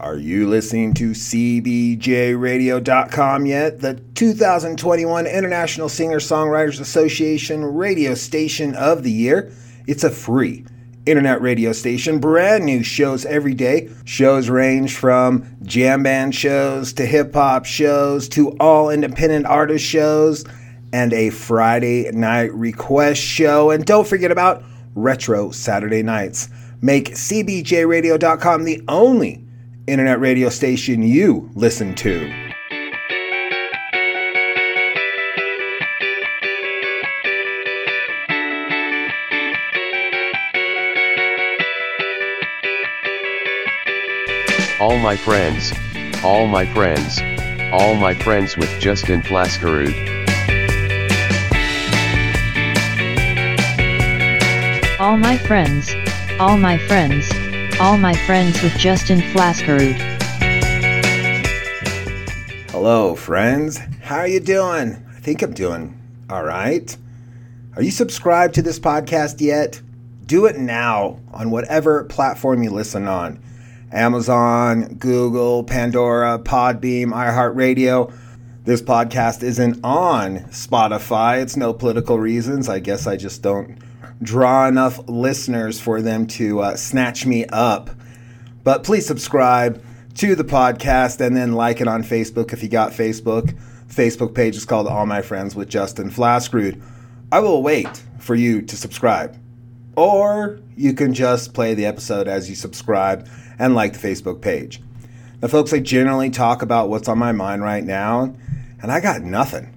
Are you listening to CBJRadio.com yet? The 2021 International Singer Songwriters Association radio station of the year. It's a free internet radio station, brand new shows every day. Shows range from jam band shows to hip hop shows to all independent artist shows and a Friday night request show. And don't forget about retro Saturday nights. Make CBJRadio.com the only internet radio station you listen to. All my friends, all my friends, all my friends with Justin Flaskerud. All my friends, all my friends, all my friends with Justin Flaskerud. Hello, friends. How are you doing? I think I'm doing all right. Are you subscribed to this podcast yet? Do it now on whatever platform you listen on Amazon, Google, Pandora, Podbean, iHeartRadio. This podcast isn't on Spotify. It's no political reasons. I guess I just don't draw enough listeners for them to uh, snatch me up. But please subscribe to the podcast and then like it on Facebook if you got Facebook. Facebook page is called All My Friends with Justin Flaskerud. I will wait for you to subscribe. Or you can just play the episode as you subscribe and like the Facebook page. Now, folks, I generally talk about what's on my mind right now, and I got nothing.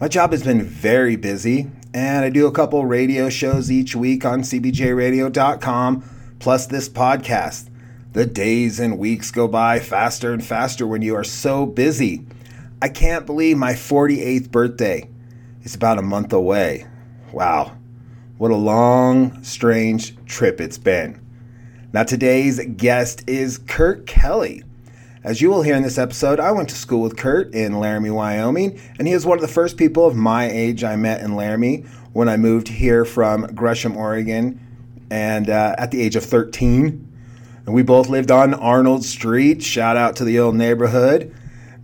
My job has been very busy, and I do a couple radio shows each week on CBJRadio.com, plus this podcast. The days and weeks go by faster and faster when you are so busy. I can't believe my 48th birthday is about a month away. Wow, what a long, strange trip it's been. Now, today's guest is Kurt Kelly. As you will hear in this episode, I went to school with Kurt in Laramie, Wyoming, and he is one of the first people of my age I met in Laramie when I moved here from Gresham, Oregon, and uh, at the age of 13. And we both lived on Arnold Street. Shout out to the old neighborhood.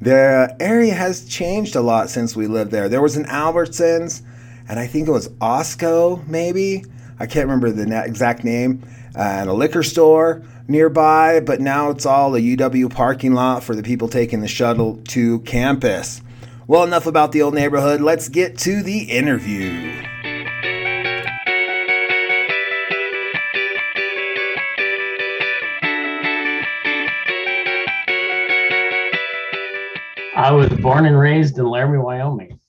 The area has changed a lot since we lived there. There was an Albertsons, and I think it was Osco, maybe. I can't remember the exact name. Uh, and a liquor store nearby, but now it's all a UW parking lot for the people taking the shuttle to campus. Well, enough about the old neighborhood. Let's get to the interview. I was born and raised in Laramie, Wyoming.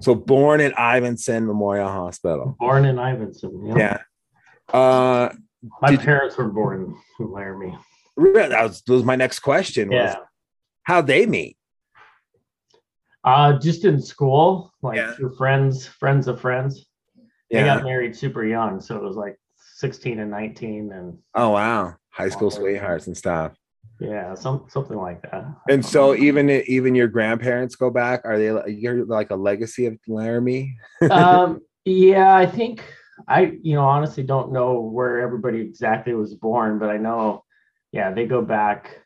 So born at Ivinson Memorial Hospital. Born in Ivinson. Yeah. Uh, My Did- parents were born in Laramie. really, that was, that was my next question. Was Yeah. how they meet? Uh, just in school, like Yeah. through friends, friends of friends. They got married super young, so it was like 16 and 19, and Oh wow, high school sweethearts and stuff. yeah, some something like that. And so even even your grandparents go back. Are they like- you're like a legacy of Laramie? um, yeah, I think I, you know, honestly don't know where everybody exactly was born, but I know, yeah, they go back.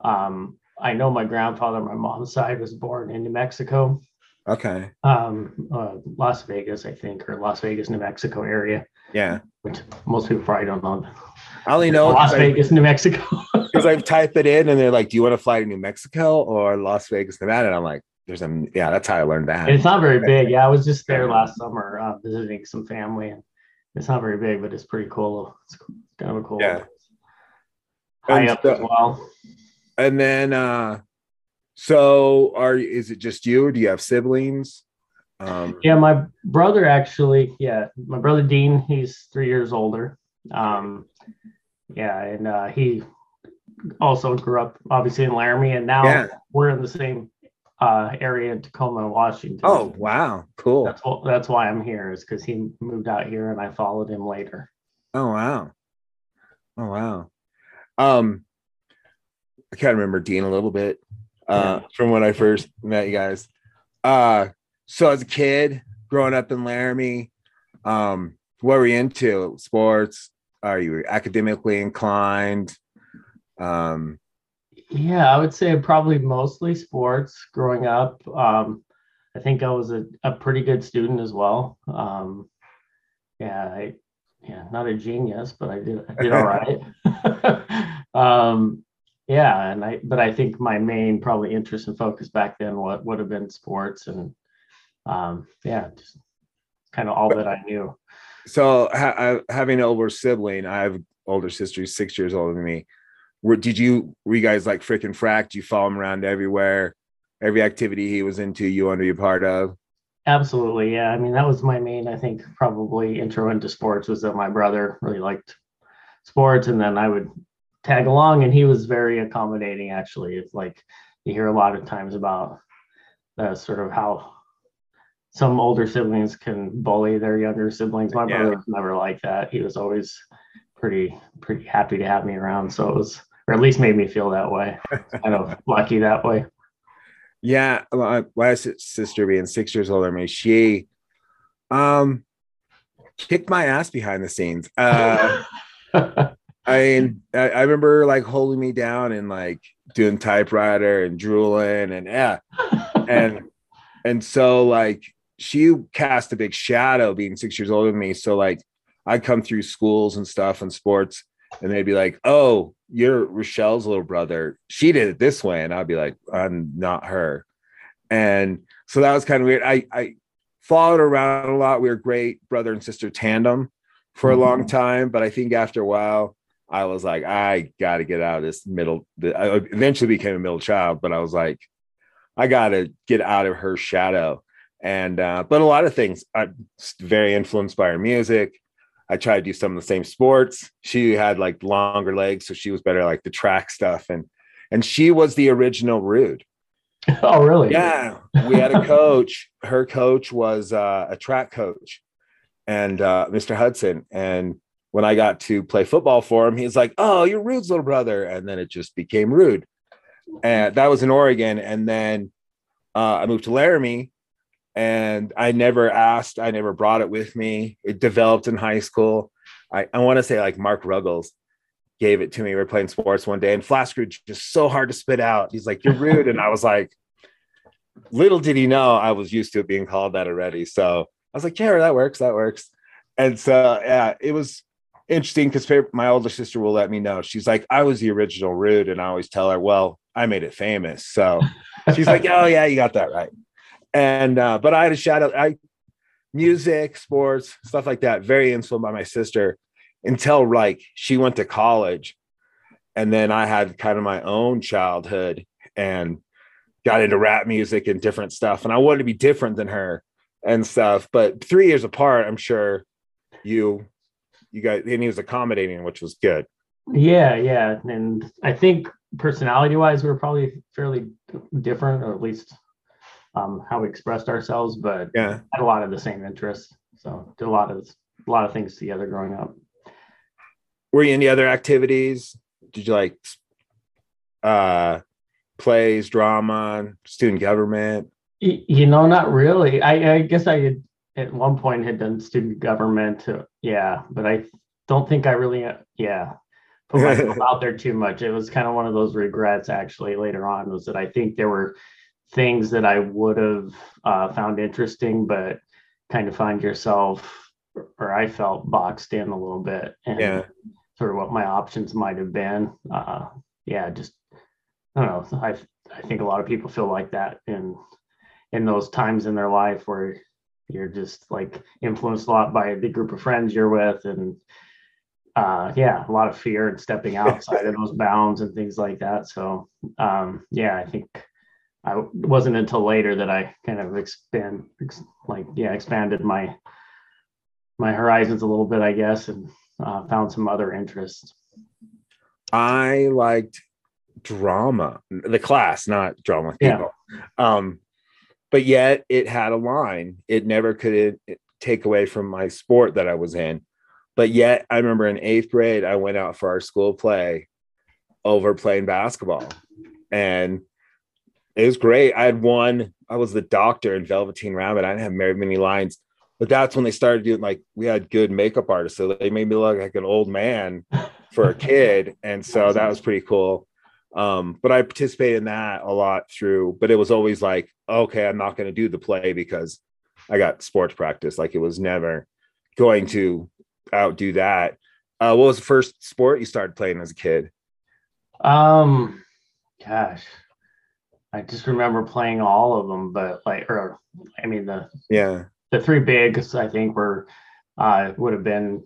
Um, I know my grandfather, my mom's side, was born in New Mexico, Okay. um, uh, Las Vegas, I think, or Las Vegas, New Mexico area, Yeah. which most people probably don't know. I only know Las Vegas, New Mexico. Because I type it in and they're like, "Do you want to fly to New Mexico or Las Vegas, Nevada?" And I'm like, "There's a yeah." That's how I learned that. it's not very big. Yeah, I was just there last summer uh, visiting some family, and it's not very big, but it's pretty cool. It's kind of a cool. Yeah. place. High And up so- as well. And then, uh so are is it just you, or do you have siblings? Um, Yeah, my brother actually, yeah, my brother Dean, he's three years older. Um, yeah, and uh, he also grew up obviously in Laramie, and now Yeah. we're in the same uh, area in Tacoma, Washington. Oh wow, cool. that's that's why I'm here is because he moved out here, and I followed him later. Oh wow. Oh wow. Um I can't remember Dean a little bit uh from when I first met you guys. Uh so as a kid growing up in Laramie, um what were you into? Sports? Are you academically inclined? Um, yeah, I would say probably mostly sports growing up. Um, I think I was a, a pretty good student as well. Um, yeah, I, yeah, not a genius, but I did I did all right. um, yeah, and I but I think my main probably interest and focus back then what would have been sports and um, yeah, just kind of all that I knew. So ha- having an older sibling, I have older sister six years older than me. Were did you were you guys like freaking fracked? You follow him around everywhere, every activity he was into, you want to be a part of. Absolutely, yeah. I mean, that was my main, I think, probably intro into sports was that my brother really liked sports, and then I would tag along, and he was very accommodating. Actually, it's like you hear a lot of times about the sort of how some older siblings can bully their younger siblings. My yeah. brother was never like that. He was always pretty pretty happy to have me around. So it was, or at least made me feel that way. kind of lucky that way. Yeah, my sister being six years older than me, she um kicked my ass behind the scenes. Uh, I mean, I, I remember like holding me down and like doing typewriter and drooling and yeah, and and so like she cast a big shadow being six years older than me. So like I come through schools and stuff and sports, and they'd be like, "Oh, you're Rochelle's little brother. She did it this way," and I'd be like, "I'm not her." And so that was kind of weird. I I followed around a lot. We were great brother and sister tandem for a long mm-hmm. time, but I think after a while, I was like, I got to get out of this middle. I eventually became a middle child, but I was like, I got to get out of her shadow and uh, but a lot of things i'm very influenced by her music i tried to do some of the same sports. She had like longer legs so she was better like the track stuff and and she was the original rude. Oh really? Yeah. We had a coach. Her coach was uh, a track coach and uh, mr hudson and when i got to play football for him he's like oh you're rude's little brother and then it just became rude. And that was in oregon and then uh, i moved to laramie and I never asked, I never brought it with me. It developed in high school. I, I want to say like Mark Ruggles gave it to me. We were playing sports one day, and Flasker just so hard to spit out. He's like, "You're rude," and I was like, little did he know I was used to it being called that already. So I was like, "Yeah, that works. That works." And so yeah, it was interesting because my older sister will let me know. She's like, "I was the original rude," and I always tell her, "Well, I made it famous." So she's like, "Oh yeah, you got that right." And uh, but I had a shout out. I music, sports, stuff like that. Very influenced by my sister until like she went to college, and then I had kind of my own childhood and got into rap music and different stuff. And I wanted to be different than her and stuff. But three years apart, I'm sure you you guys and he was accommodating, which was good. Yeah, yeah, and I think personality wise, we were probably fairly different, or at least um, how we expressed ourselves, but yeah, had a lot of the same interests. So did a lot of a lot of things together growing up. Were you any other activities? Did you like uh, plays, drama, student government? You know, not really. I, I guess I had at one point had done student government. Uh, yeah, but I don't think I really, uh, yeah, put myself out there too much. It was kind of one of those regrets actually later on was that I think there were things that I would have uh, found interesting, but kind of find yourself, or I felt boxed in a little bit, and yeah. sort of what my options might have been. Uh, yeah, just I don't know. I I think a lot of people feel like that in in those times in their life where you're just like influenced a lot by the group of friends you're with and uh yeah a lot of fear and stepping outside of those bounds and things like that so um yeah i think I wasn't until later that I kind of expand, like yeah, expanded my my horizons a little bit, I guess, and uh, found some other interests. I liked drama, the class, not drama people. Yeah. Um, but yet it had a line. It never could take away from my sport that I was in. But yet, I remember in eighth grade, I went out for our school play over playing basketball, and it was great. I had one. I was the doctor in Velveteen Rabbit. I didn't have very many lines, but that's when they started doing like we had good makeup artists, so they made me look like an old man. for a kid, and so that was pretty cool. Um, but I participated in that a lot through, but it was always like, okay, I'm not going to do the play because I got sports practice. Like it was never going to outdo that. Uh, what was the first sport you started playing as a kid? Um, gosh, I just remember playing all of them, but like, or I mean, the Yeah, the three bigs I think were uh, would have been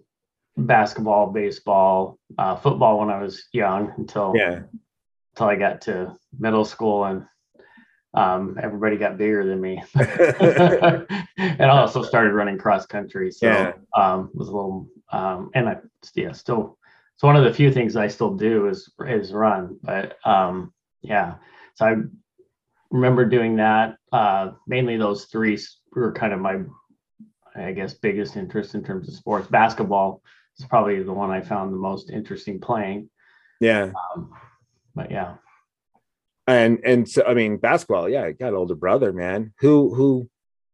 basketball, baseball, uh, football when I was young until yeah, until I got to middle school and um, everybody got bigger than me. and I also started running cross country, so Yeah. um, was a little um, and I yeah still it's one of the few things I still do is is run, but um, yeah, so I remember doing that. Uh, mainly those three were kind of my I guess biggest interest in terms of sports. Basketball is probably the one I found the most interesting playing. yeah. Um, but yeah. And and so I mean, basketball. Yeah, I got an older brother, man. Who who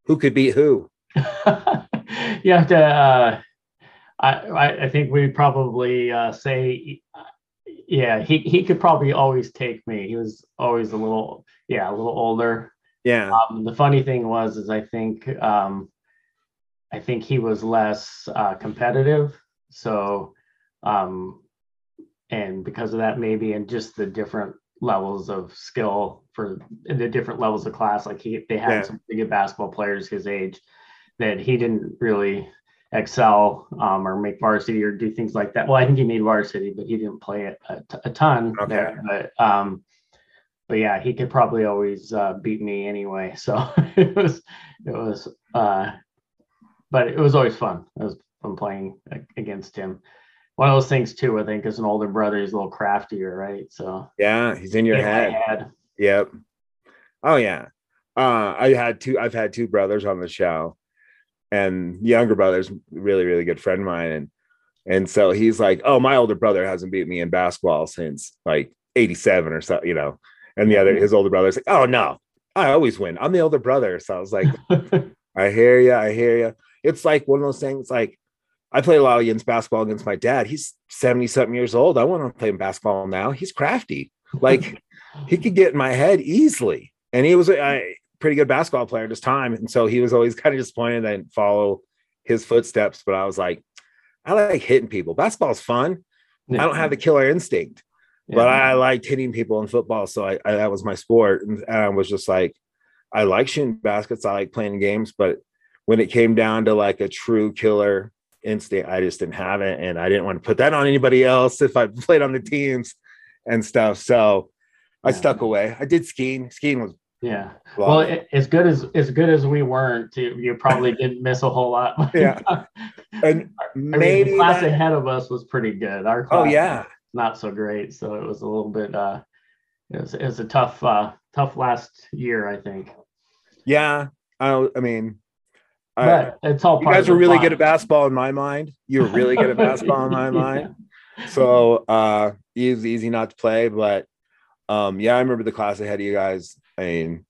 who could beat who? you have to uh I, I I think we probably uh say yeah he he could probably always take me. He was always a little yeah a little older. Yeah, um the funny thing was is i think um i think he was less uh competitive. So um and because of that maybe and just the different levels of skill for the different levels of class like he they had Yeah. some pretty good basketball players his age that he didn't really excel um, or make varsity or do things like that. Well, I think he made varsity, but he didn't play it a, t- a ton Okay. there. But um, but yeah, he could probably always uh, beat me anyway. So it was it was uh, but it was always fun. It was fun playing against him. One of those things too, I think, as an older brother, he's a little craftier, right? So yeah. He's in your head. head. Yep. Oh yeah. Uh, I had two. I've had two brothers on the show, and younger brother's really really good friend of mine, and and so he's like, oh, my older brother hasn't beat me in basketball since like '87 or so, you know. And the other, mm-hmm. his older brother's like, oh no, I always win. I'm the older brother, so I was like, I hear you. I hear you. It's like one of those things. Like I played a lot against basketball against my dad. He's 70 something years old. I want to play him basketball now. He's crafty. Like he could get in my head easily. And he was a pretty good basketball player at his time. And so he was always kind of disappointed I didn't follow his footsteps. But I was like, I like hitting people. Basketball's fun. I don't have the killer instinct, but I liked hitting people in football. So I, I that was my sport. And I was just like, I like shooting baskets. I like playing games, but when it came down to like a true killer instinct, I just didn't have it. And I didn't want to put that on anybody else if I played on the teams and stuff. So I Yeah. stuck away. I did skiing. Skiing was yeah. a Well, it, as good as as good as we weren't, you, you probably didn't miss a whole lot. Yeah. and I mean, the class that- ahead of us was pretty good. Our class oh yeah. not so great, so it was a little bit. uh It was, it was a tough, uh tough last year, I think. Yeah. I, I mean, I, it's all. you part guys were really fun. good at basketball in my mind. You were really good at basketball in my mind. So uh it was easy not to play, but um yeah, I remember the class ahead of you guys. I mean,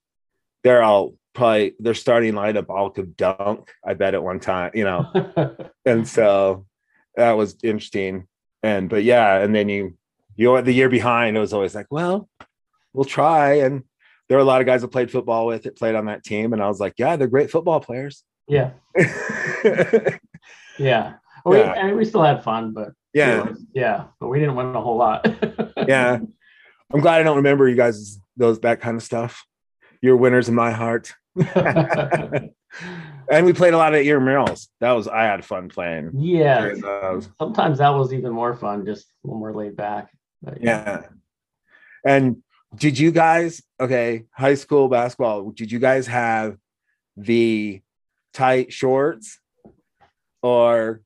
they're all probably their starting lineup all could dunk, I bet at one time, you know. and so that was interesting. And but yeah, and then you you know the year behind, it was always like, well, we'll try. And there were a lot of guys that played football with it, played on that team, and I was like, yeah, they're great football players. yeah, yeah. We, Yeah. I mean, we still had fun, but yeah, yeah, but we didn't win a whole lot. yeah. I'm glad I don't remember you guys those that kind of stuff. You're winners in my heart. and we played a lot of intramurals. That was I had fun playing. yeah. Sometimes that was even more fun, just when we're laid back. But Yeah. And did you guys, okay, high school basketball, did you guys have the tight shorts or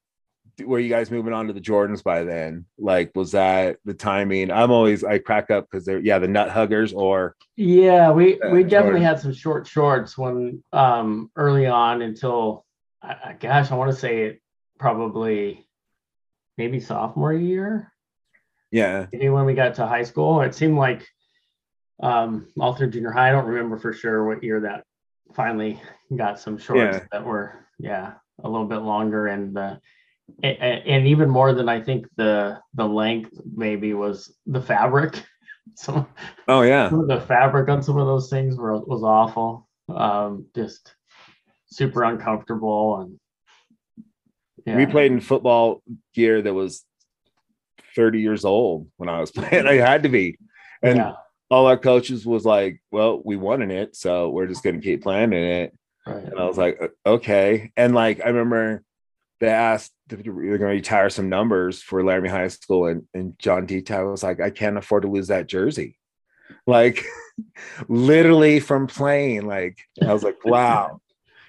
were you guys moving on to the Jordans by then? Like, was that the timing? I'm always, I crack up because they're, yeah, the nut huggers or, Yeah, we Uh, we definitely Jordan. had some short shorts when um early on until I, gosh, I want to say it probably maybe sophomore year. yeah, Maybe when we got to high school, it seemed like um all through junior high. I don't remember for sure what year that finally got some shorts Yeah. that were yeah a little bit longer and the and, and even more than I think the the length maybe was the fabric. Some Oh yeah. the fabric on some of those things were was awful. Um, just super uncomfortable and yeah. We played in football gear that was 30 years old when I was playing. I had to be. And yeah, all our coaches was like, well, we won in it, so we're just gonna keep playing in it. right. And I was like, okay. And like I remember they asked if we were gonna retire some numbers for Laramie High School, and, and John Detail was like, I can't afford to lose that jersey. Like literally from playing. Like I was like, wow.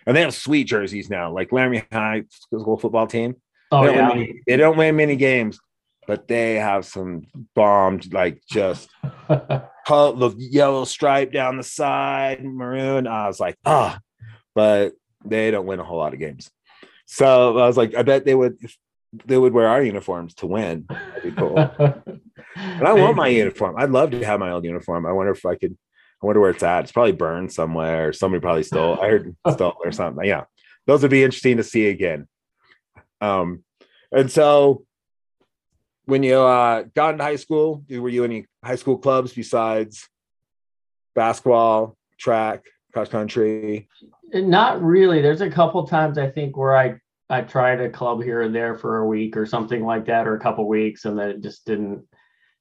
And they have sweet jerseys now, like Laramie High School football team. Oh they, don't yeah. win many, they don't win many games, but they have some bombed, like just the yellow stripe down the side, maroon. I was like, ah, but they don't win a whole lot of games. So I was like, I bet they would they would wear our uniforms to win. That'd be cool. And I want my uniform. I'd love to have my old uniform. I wonder if I could. I wonder where it's at. It's probably burned somewhere. Or somebody probably stole. I heard stole it or something. Yeah, those would be interesting to see again. Um, and so when you uh, got into high school, were you any high school clubs besides basketball, track, cross country? Not really. There's a couple times I think where I I tried a club here and there for a week or something like that, or a couple weeks, and then it just didn't.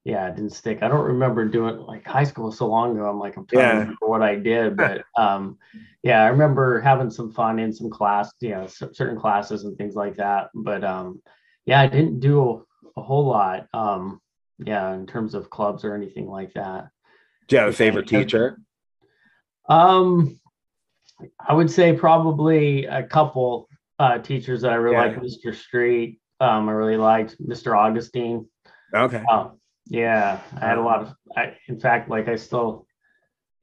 Yeah, it didn't stick. I don't remember doing like high school so long ago. I'm like I'm trying Yeah. to remember what I did, but um, yeah, I remember having some fun in some class, you know, cer- certain classes and things like that. But um, yeah, I didn't do a, a whole lot. Um, yeah, in terms of clubs or anything like that. Do you have a favorite teacher? Um, I would say probably a couple uh, teachers that I really Yeah. like. Mr. Street. Um, I really liked Mr. Augustine. Okay. Um, yeah, I had a lot of. I, in fact, like I still,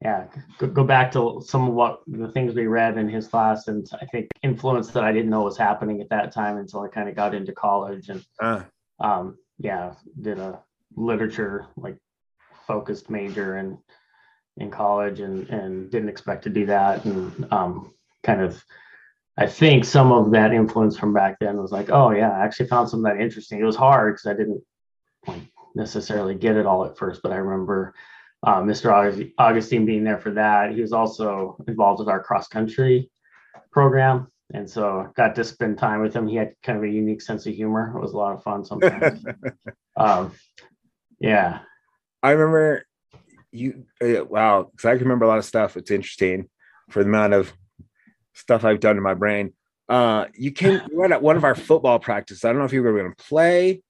yeah, go, go back to some of what the things we read in his class, and I think influence that I didn't know was happening at that time until I kind of got into college, and Uh, um, yeah, did a literature like focused major in in college and and didn't expect to do that and um, kind of I think some of that influence from back then was like, oh yeah, I actually found some of that interesting. It was hard because I didn't like, necessarily get it all at first, but I remember uh, Mr. Augustine being there for that. He was also involved with our cross country program. And so got to spend time with him. He had kind of a unique sense of humor. It was a lot of fun sometimes. um, yeah. I remember you. uh, Wow, because I can remember a lot of stuff. It's interesting for the amount of stuff I've done in my brain. Uh, you came you were at one of our football practices. I don't know if you were going to play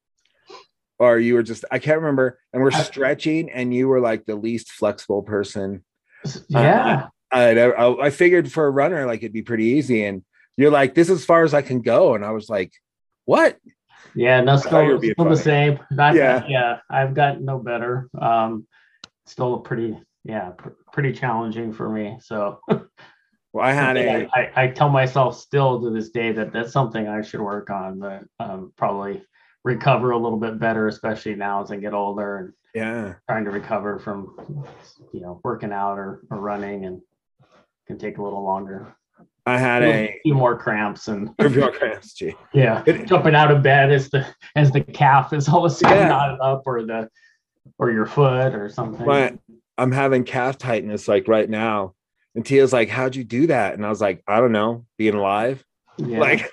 or you were just. I can't remember. And we're stretching, and you were like the least flexible person. Yeah. I, I I figured for a runner, like it'd be pretty easy. And you're like, this is as far as I can go. And I was like, what? Yeah, no, still, still the same. Not, Yeah. yeah, I've gotten no better. Um, still pretty, yeah, pr- pretty challenging for me. So Well, I had a I, I tell myself still to this day that that's something I should work on, but um, probably recover a little bit better, especially now as I get older and yeah. trying to recover from, you know, working out or, or running and can take a little longer. I had a a few more cramps and Gee. yeah, It- jumping out of bed as the as the calf is all of a sudden Yeah. knotted up or the or your foot or something. But I'm having calf tightness like right now. And Tia's like, How'd you do that? And I was like, I don't know, being alive. yeah. Like,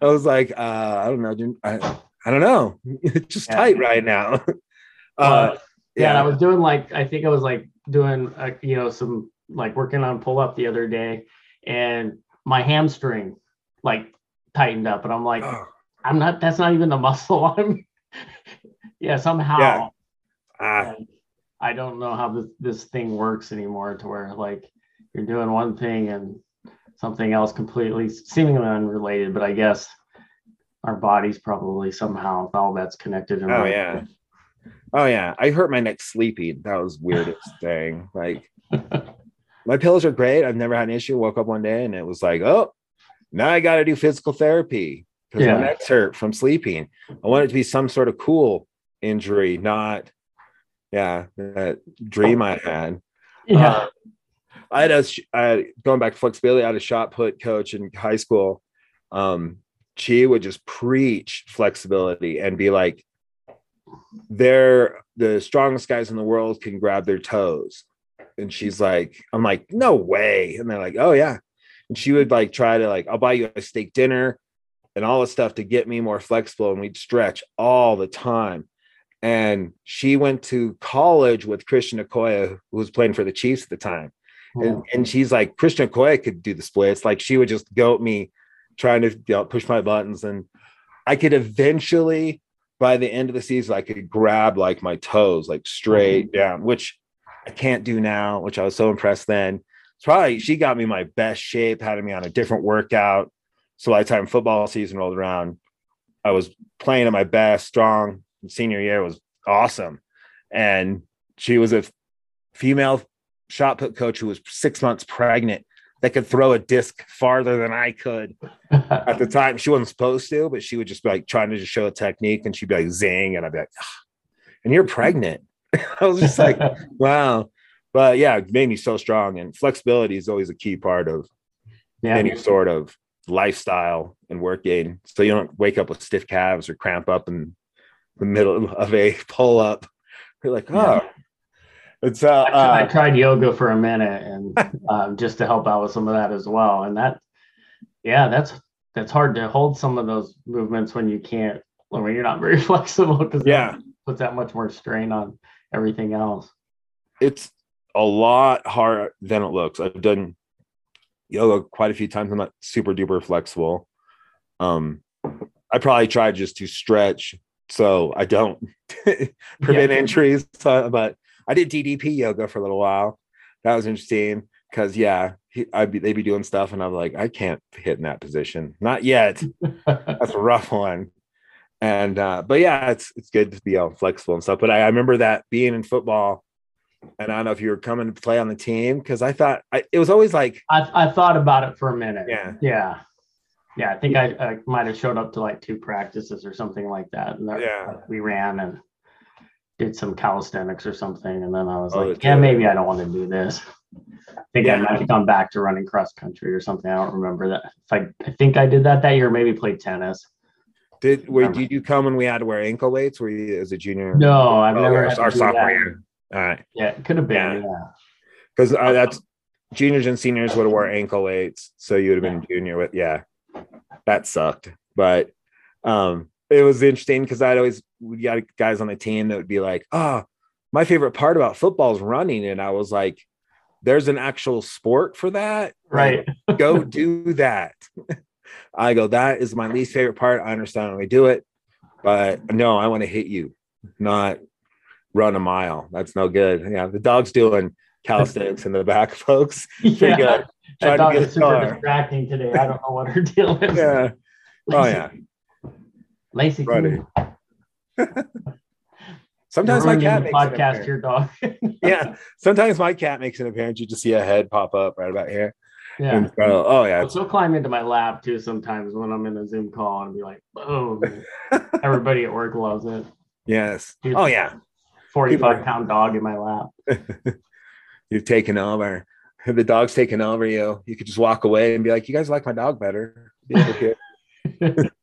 I was like, uh, I don't know. dude. I, I don't know. It's just Yeah. tight right now. uh, Uh, yeah, and I was doing like I think I was like doing uh, you know some like working on pull up the other day, and my hamstring like tightened up, and I'm like, Oh, I'm not. That's not even the muscle. I'm yeah somehow. Ah, I don't know how this this thing works anymore to where like you're doing one thing and something else completely seemingly unrelated, but I guess our bodies probably somehow all that's connected. oh yeah. Oh yeah. I hurt my neck sleeping. That was weirdest thing. Like my pills are great. I've never had an issue. Woke up one day and it was like, oh, now I got to do physical therapy because Yeah. my neck's hurt from sleeping. I want it to be some sort of cool injury, not yeah, that dream I had. yeah. Uh, I had a I I, going back to flexibility. I had a shot put coach in high school, um, she would just preach flexibility and be like, they're the strongest guys in the world can grab their toes. And she's like, I'm like, no way. And they're like, oh yeah. And she would like try to like, I'll buy you a steak dinner and all this stuff to get me more flexible. And we'd stretch all the time. And she went to college with Christian Okoye, who was playing for the Chiefs at the time. And, and she's like, Christian Okoye could do the splits. Like she would just goat me trying to you know, push my buttons. And I could eventually, by the end of the season, I could grab like my toes like straight mm-hmm. down, which I can't do now, which I was so impressed then. It's probably she got me my best shape, had me on a different workout. So by the time football season rolled around, I was playing at my best, strong. Senior year was awesome. And she was a female shot put coach who was six months pregnant that could throw a disc farther than I could at the time. She wasn't supposed to, but she would just be like trying to just show a technique and she'd be like zing, and I'd be like, "Ah, and you're pregnant. I was just like, wow. But yeah, it made me so strong. And flexibility is always a key part of yeah. any sort of lifestyle and working. So you don't wake up with stiff calves or cramp up in the middle of a pull up. You're like, oh, it's uh, I uh tried yoga for a minute and um, just to help out with some of that as well. And that, yeah, that's that's hard to hold some of those movements when you can't when you're not very flexible because Yeah. puts that much more strain on everything else. it's a lot harder than it looks. I've done yoga quite a few times. I'm not super duper flexible. Um, I probably tried just to stretch so I don't prevent Yeah. injuries. So, but I did DDP yoga for a little while. That was interesting because yeah, he, I'd be they'd be doing stuff and I'm like, I can't hit in that position, not yet. That's a rough one. And uh, but yeah, it's it's good to be all flexible and stuff. But I, I remember that being in football, and I don't know if you were coming to play on the team because I thought I, it was always like, I, I thought about it for a minute. Yeah. Yeah. Yeah. I think I, I might have showed up to like two practices or something like that. And that- Yeah. we ran and did some calisthenics or something. And then I was Oh, like, yeah, maybe I don't want to do this. I think I might have gone back to running cross country or something. I don't remember that. If I, I think I did that that year, maybe played tennis. did wait, did you come when we had to wear ankle weights? Were you as a junior? No, I've Oh, never our- our sophomore year. All right, Yeah, it could have been. Yeah. Yeah. because uh, that's juniors and seniors would have wore ankle weights, so you would have been junior with yeah. That sucked, but um, it was interesting because I'd always we got guys on the team that would be like, "Oh, my favorite part about football is running," and I was like, "There's an actual sport for that, Right. Go do that." I go, "That is my least favorite part. I understand when we do it, but no, I want to hit you, not run a mile. That's no good." Yeah, the dog's doing calisthenics in the back, folks. Pretty yeah. good. That dog get is super car. distracting today. I don't know what her deal is. Yeah. Oh yeah. Lacey. Sometimes my cat makes podcast your dog. Yeah. Sometimes my cat makes an appearance. You just see a head pop up right about here. yeah. So, uh, oh yeah. She'll climb into my lap too sometimes when I'm in a Zoom call and be like, "Boom!" Everybody at work loves it. Yes. Oh yeah. Forty-five pound dog in my lap. You've taken over. If the dog's taking over you, you could just walk away and be like, "You guys like my dog better." Be over here.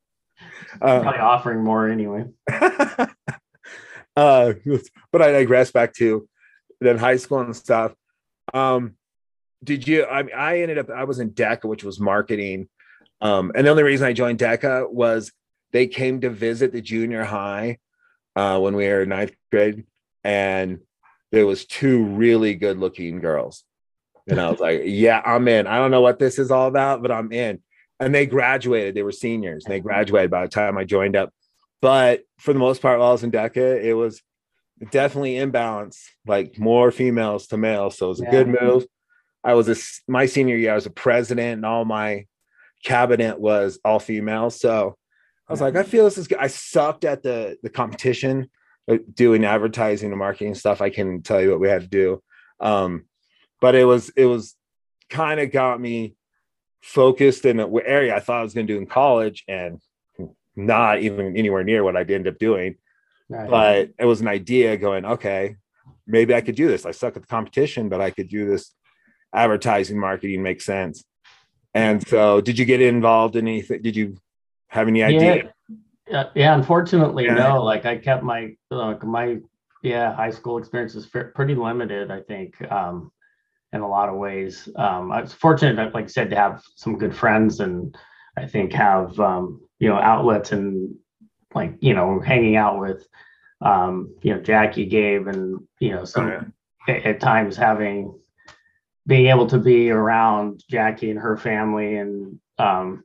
Uh, Probably offering more anyway. uh, but I digress back to then high school and stuff. Um, did you? I mean, I ended up I was in DECA, which was marketing, um, and the only reason I joined DECA was they came to visit the junior high uh, when we were in ninth grade, and there was two really good looking girls, and I was like, "Yeah, I'm in. I don't know what this is all about, but I'm in." And they graduated. They were seniors. And they graduated by the time I joined up. But for the most part, while I was in DECA, it was definitely imbalance, like more females to males. So it was a good move. I was a my senior year, I was a president, and all my cabinet was all females. So I was like, I feel this is good. I sucked at the the competition, uh, doing advertising and marketing stuff. I can tell you what we had to do. Um, but it was it was kind of got me focused in an area I thought I was going to do in college, and not even anywhere near what I ended up doing but it was an idea going okay maybe i could do this i suck at the competition but i could do this advertising marketing makes sense and so did you get involved in anything did you Have any idea? Yeah, yeah unfortunately, Yeah. no. Like I kept my like my yeah high school experience is pretty limited. I think um, in a lot of ways. Um, I was fortunate, like I said, to have some good friends and I think have um, you know outlets and like you know hanging out with um, you know Jackie, Gabe, and you know some Oh, yeah. at, at times having being able to be around Jackie and her family and um,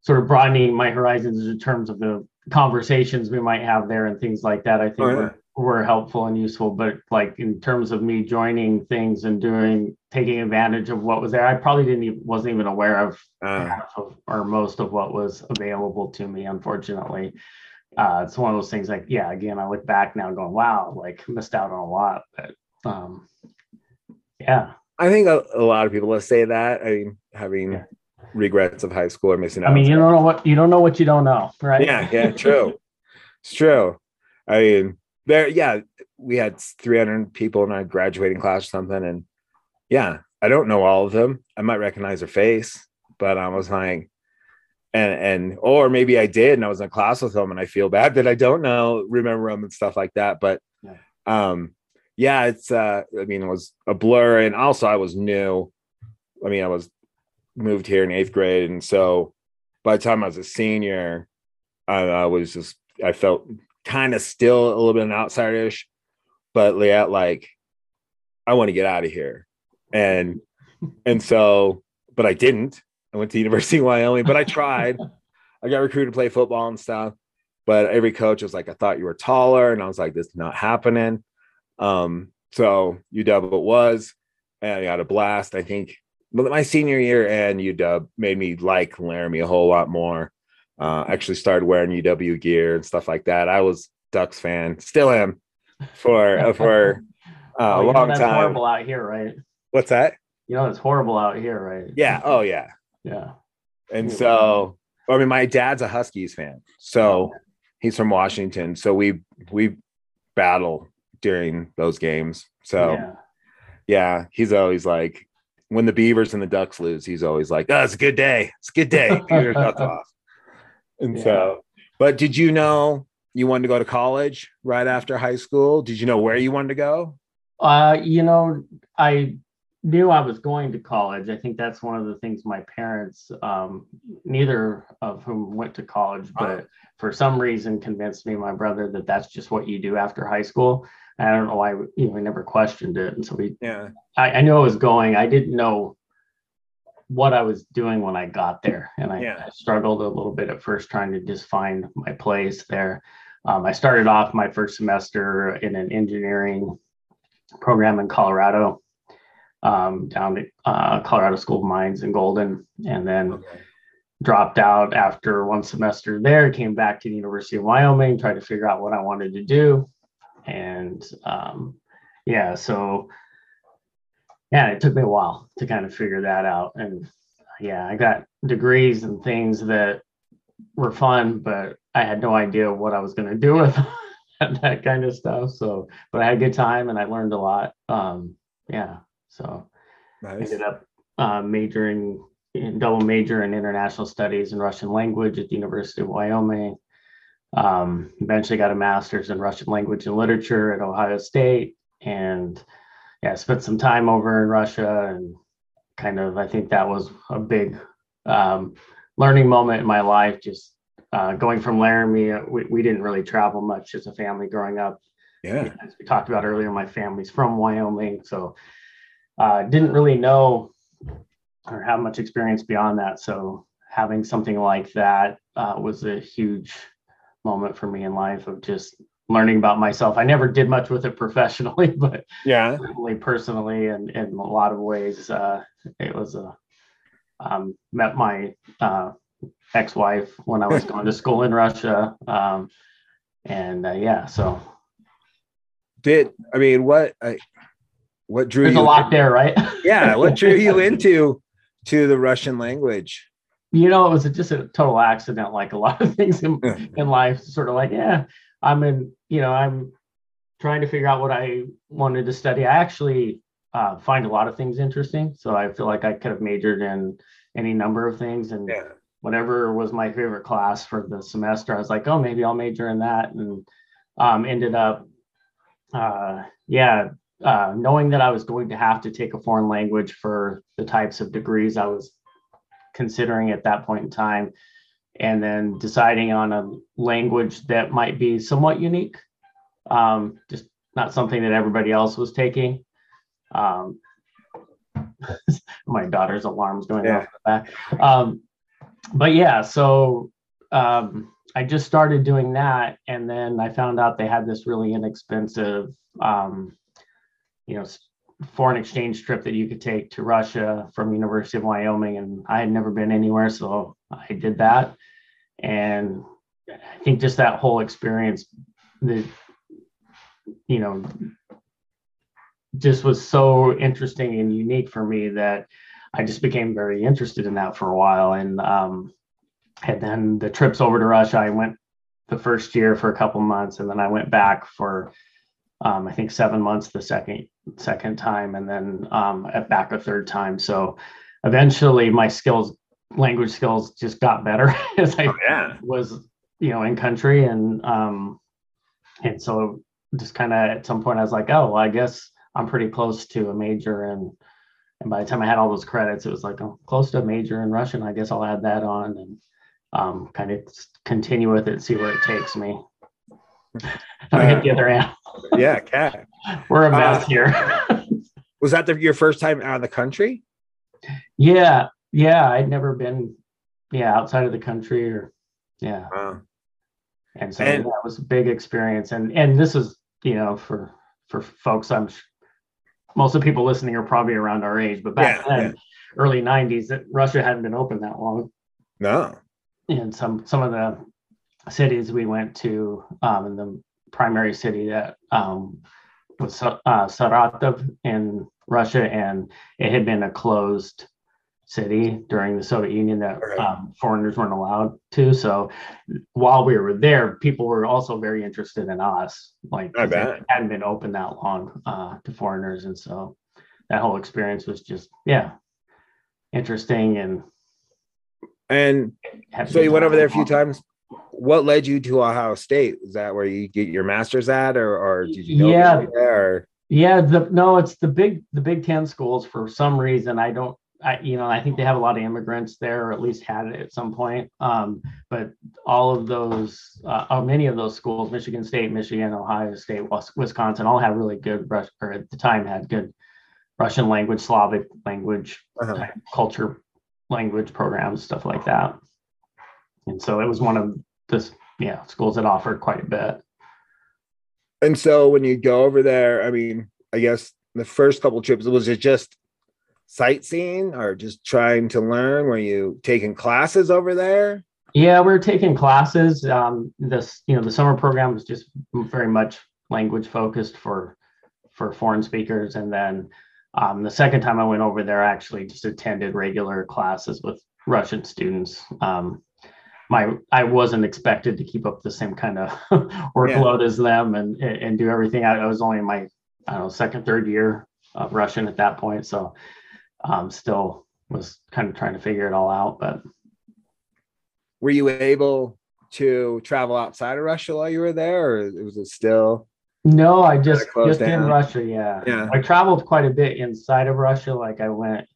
sort of broadening my horizons in terms of the conversations we might have there and things like that. I think Oh, yeah. were, were helpful and useful. But like in terms of me joining things and doing taking advantage of what was there, I probably didn't even wasn't even aware of Uh, half of or most of what was available to me. Unfortunately, uh, it's one of those things. Like yeah, again, I look back now going, wow, like missed out on a lot. But um, yeah, I think a, a lot of people will say that. I mean, having Yeah. regrets of high school or missing out. I mean, you don't know what you don't know what you don't know, right? yeah, yeah, true. it's true. I mean, there, yeah, we had 300 people in our graduating class or something, and yeah, I don't know all of them. I might recognize their face, but I was like, and and or maybe I did, and I was in class with them, and I feel bad that I don't know, remember them and stuff like that. But, Yeah. um, yeah, it's uh, I mean, it was a blur, and also I was new. I mean, I was moved here in eighth grade, and so by the time I was a senior, I, I was just I felt kind of still a little bit an outsiderish, but yeah, like I want to get out of here, and and so, but I didn't. I went to University of Wyoming, but I tried. I got recruited to play football and stuff, but every coach was like, "I thought you were taller," and I was like, "This is not happening." Um, so UW it was, and I had a blast. I think my senior year and UW made me like Laramie a whole lot more. Uh, actually started wearing UW gear and stuff like that. I was Ducks fan, still am for uh, for uh, Oh, a long time. horrible out here, right? What's that? You know it's horrible out here, right? Yeah. Oh yeah. Yeah. And so, I mean, my dad's a Huskies fan, so he's from Washington. So we we battle during those games. So yeah. yeah, he's always like, when the Beavers and the Ducks lose, he's always like, "Oh, it's a good day. It's a good day." Beavers off. And Yeah. so, but did you know you wanted to go to college right after high school? Did you know where you wanted to go? Uh, you know, I knew I was going to college. I think that's one of the things my parents, um, neither of whom went to college, but for some reason convinced me, my brother, that that's just what you do after high school. I don't know why, you know, we never questioned it. And so we, Yeah, I, I knew I was going. I didn't know what I was doing when I got there, and I, Yeah. I struggled a little bit at first trying to just find my place there. Um, I started off my first semester in an engineering program in Colorado, um, down at uh, Colorado School of Mines in Golden, and then dropped out after one semester there. Came back to the University of Wyoming, tried to figure out what I wanted to do, and um, yeah, so yeah, it took me a while to kind of figure that out. And yeah, I got degrees and things that were fun, but I had no idea what I was going to do with that kind of stuff. So, but I had a good time and I learned a lot. Um, yeah. So I ended up uh, majoring in double major in international studies and Russian language at the University of Wyoming. Um, eventually got a master's in Russian language and literature at Ohio State. And yeah, spent some time over in Russia and kind of, I think that was a big um, learning moment in my life. Just uh, going from Laramie, uh, we, we didn't really travel much as a family growing up Yeah, as we talked about earlier, my family's from Wyoming, so uh, didn't really know or have much experience beyond that. So having something like that uh, was a huge moment for me in life of just learning about myself. I never did much with it professionally, but yeah, certainly personally and in a lot of ways, uh, it was a um, met my uh, ex-wife when I was going to school in Russia. Um, and uh, yeah, so did I mean what? I, what drew there's you? a lot there, right? Yeah, what drew you into to the Russian language? you know, it was just a total accident, like a lot of things in, in life. Sort of like, yeah, I'm in, you know, I'm trying to figure out what I wanted to study. I actually uh, find a lot of things interesting, so I feel like I could have majored in any number of things and Yeah, whatever was my favorite class for the semester. I was like, oh, maybe I'll major in that, and um, ended up, uh, yeah, uh, knowing that I was going to have to take a foreign language for the types of degrees I was considering at that point in time, and then deciding on a language that might be somewhat unique, um, just not something that everybody else was taking. Um, my daughter's alarm's going Yeah. off the back. Um, but yeah, so um, I just started doing that, and then I found out they had this really inexpensive, um, you know, foreign exchange trip that you could take to Russia from University of Wyoming, and I had never been anywhere, so I did that, and I think just that whole experience, the, you know, just was so interesting and unique for me that I just became very interested in that for a while. And um, and then the trips over to Russia, I went the first year for a couple months, and then I went back for um, I think seven months the second second time, and then um, back a third time. So eventually, my skills, language skills, just got better as I Oh, yeah. was you know in country and um and so just kind of at some point i was like oh well, i guess i'm pretty close to a major and and by the time i had all those credits it was like i'm close to a major in russian i guess i'll add that on and um kind of continue with it see where it takes me i get the other end Yeah, cat. we're a mess Uh, here Was that the, your first time out of the country? yeah yeah i'd never been yeah outside of the country or yeah Wow. and so And- that was a big experience and and this is you know for for folks i'm most of the people listening are probably around our age but back Yeah, then early 90s that russia hadn't been open that long No. and some some of the cities we went to um in the primary city that um was uh, Saratov in Russia, and it had been a closed city during the Soviet Union that Okay. um, foreigners weren't allowed to. So while we were there, people were also very interested in us. Like I it hadn't been open that long uh, to foreigners, and so that whole experience was just yeah interesting and. And so you went over there a few time. times. What led you to Ohio State? Is that where you get your master's at, or, or did you know Yeah. there? Or? Yeah, the no, it's the big the Big Ten schools for some reason. I don't I you know, I think they have a lot of immigrants there, or at least had it at some point. Um, but all of those uh, uh, many of those schools, Michigan State, Michigan, Ohio State, Wisconsin, all have really good or at the time had good Russian language, Slavic language, Uh-huh. culture language programs, stuff like that. And so it was one of the yeah, schools that offered quite a bit. And so when you go over there, I mean, I guess the first couple trips was it just sightseeing or just trying to learn? Were you taking classes over there? Yeah, we were taking classes. Um, this, you know, the summer program was just very much language focused for for foreign speakers, and then um, the second time I went over there, I actually just attended regular classes with Russian students. Um, my I wasn't expected to keep up the same kind of workload as them and and do everything. I, I was only in my I don't know second third year of Russian at that point, so um, still was kind of trying to figure it all out, but. Were you able to travel outside of Russia while you were there, or was it still? No, I just just in? Russia. Yeah. Yeah. I traveled quite a bit inside of Russia. Like I went.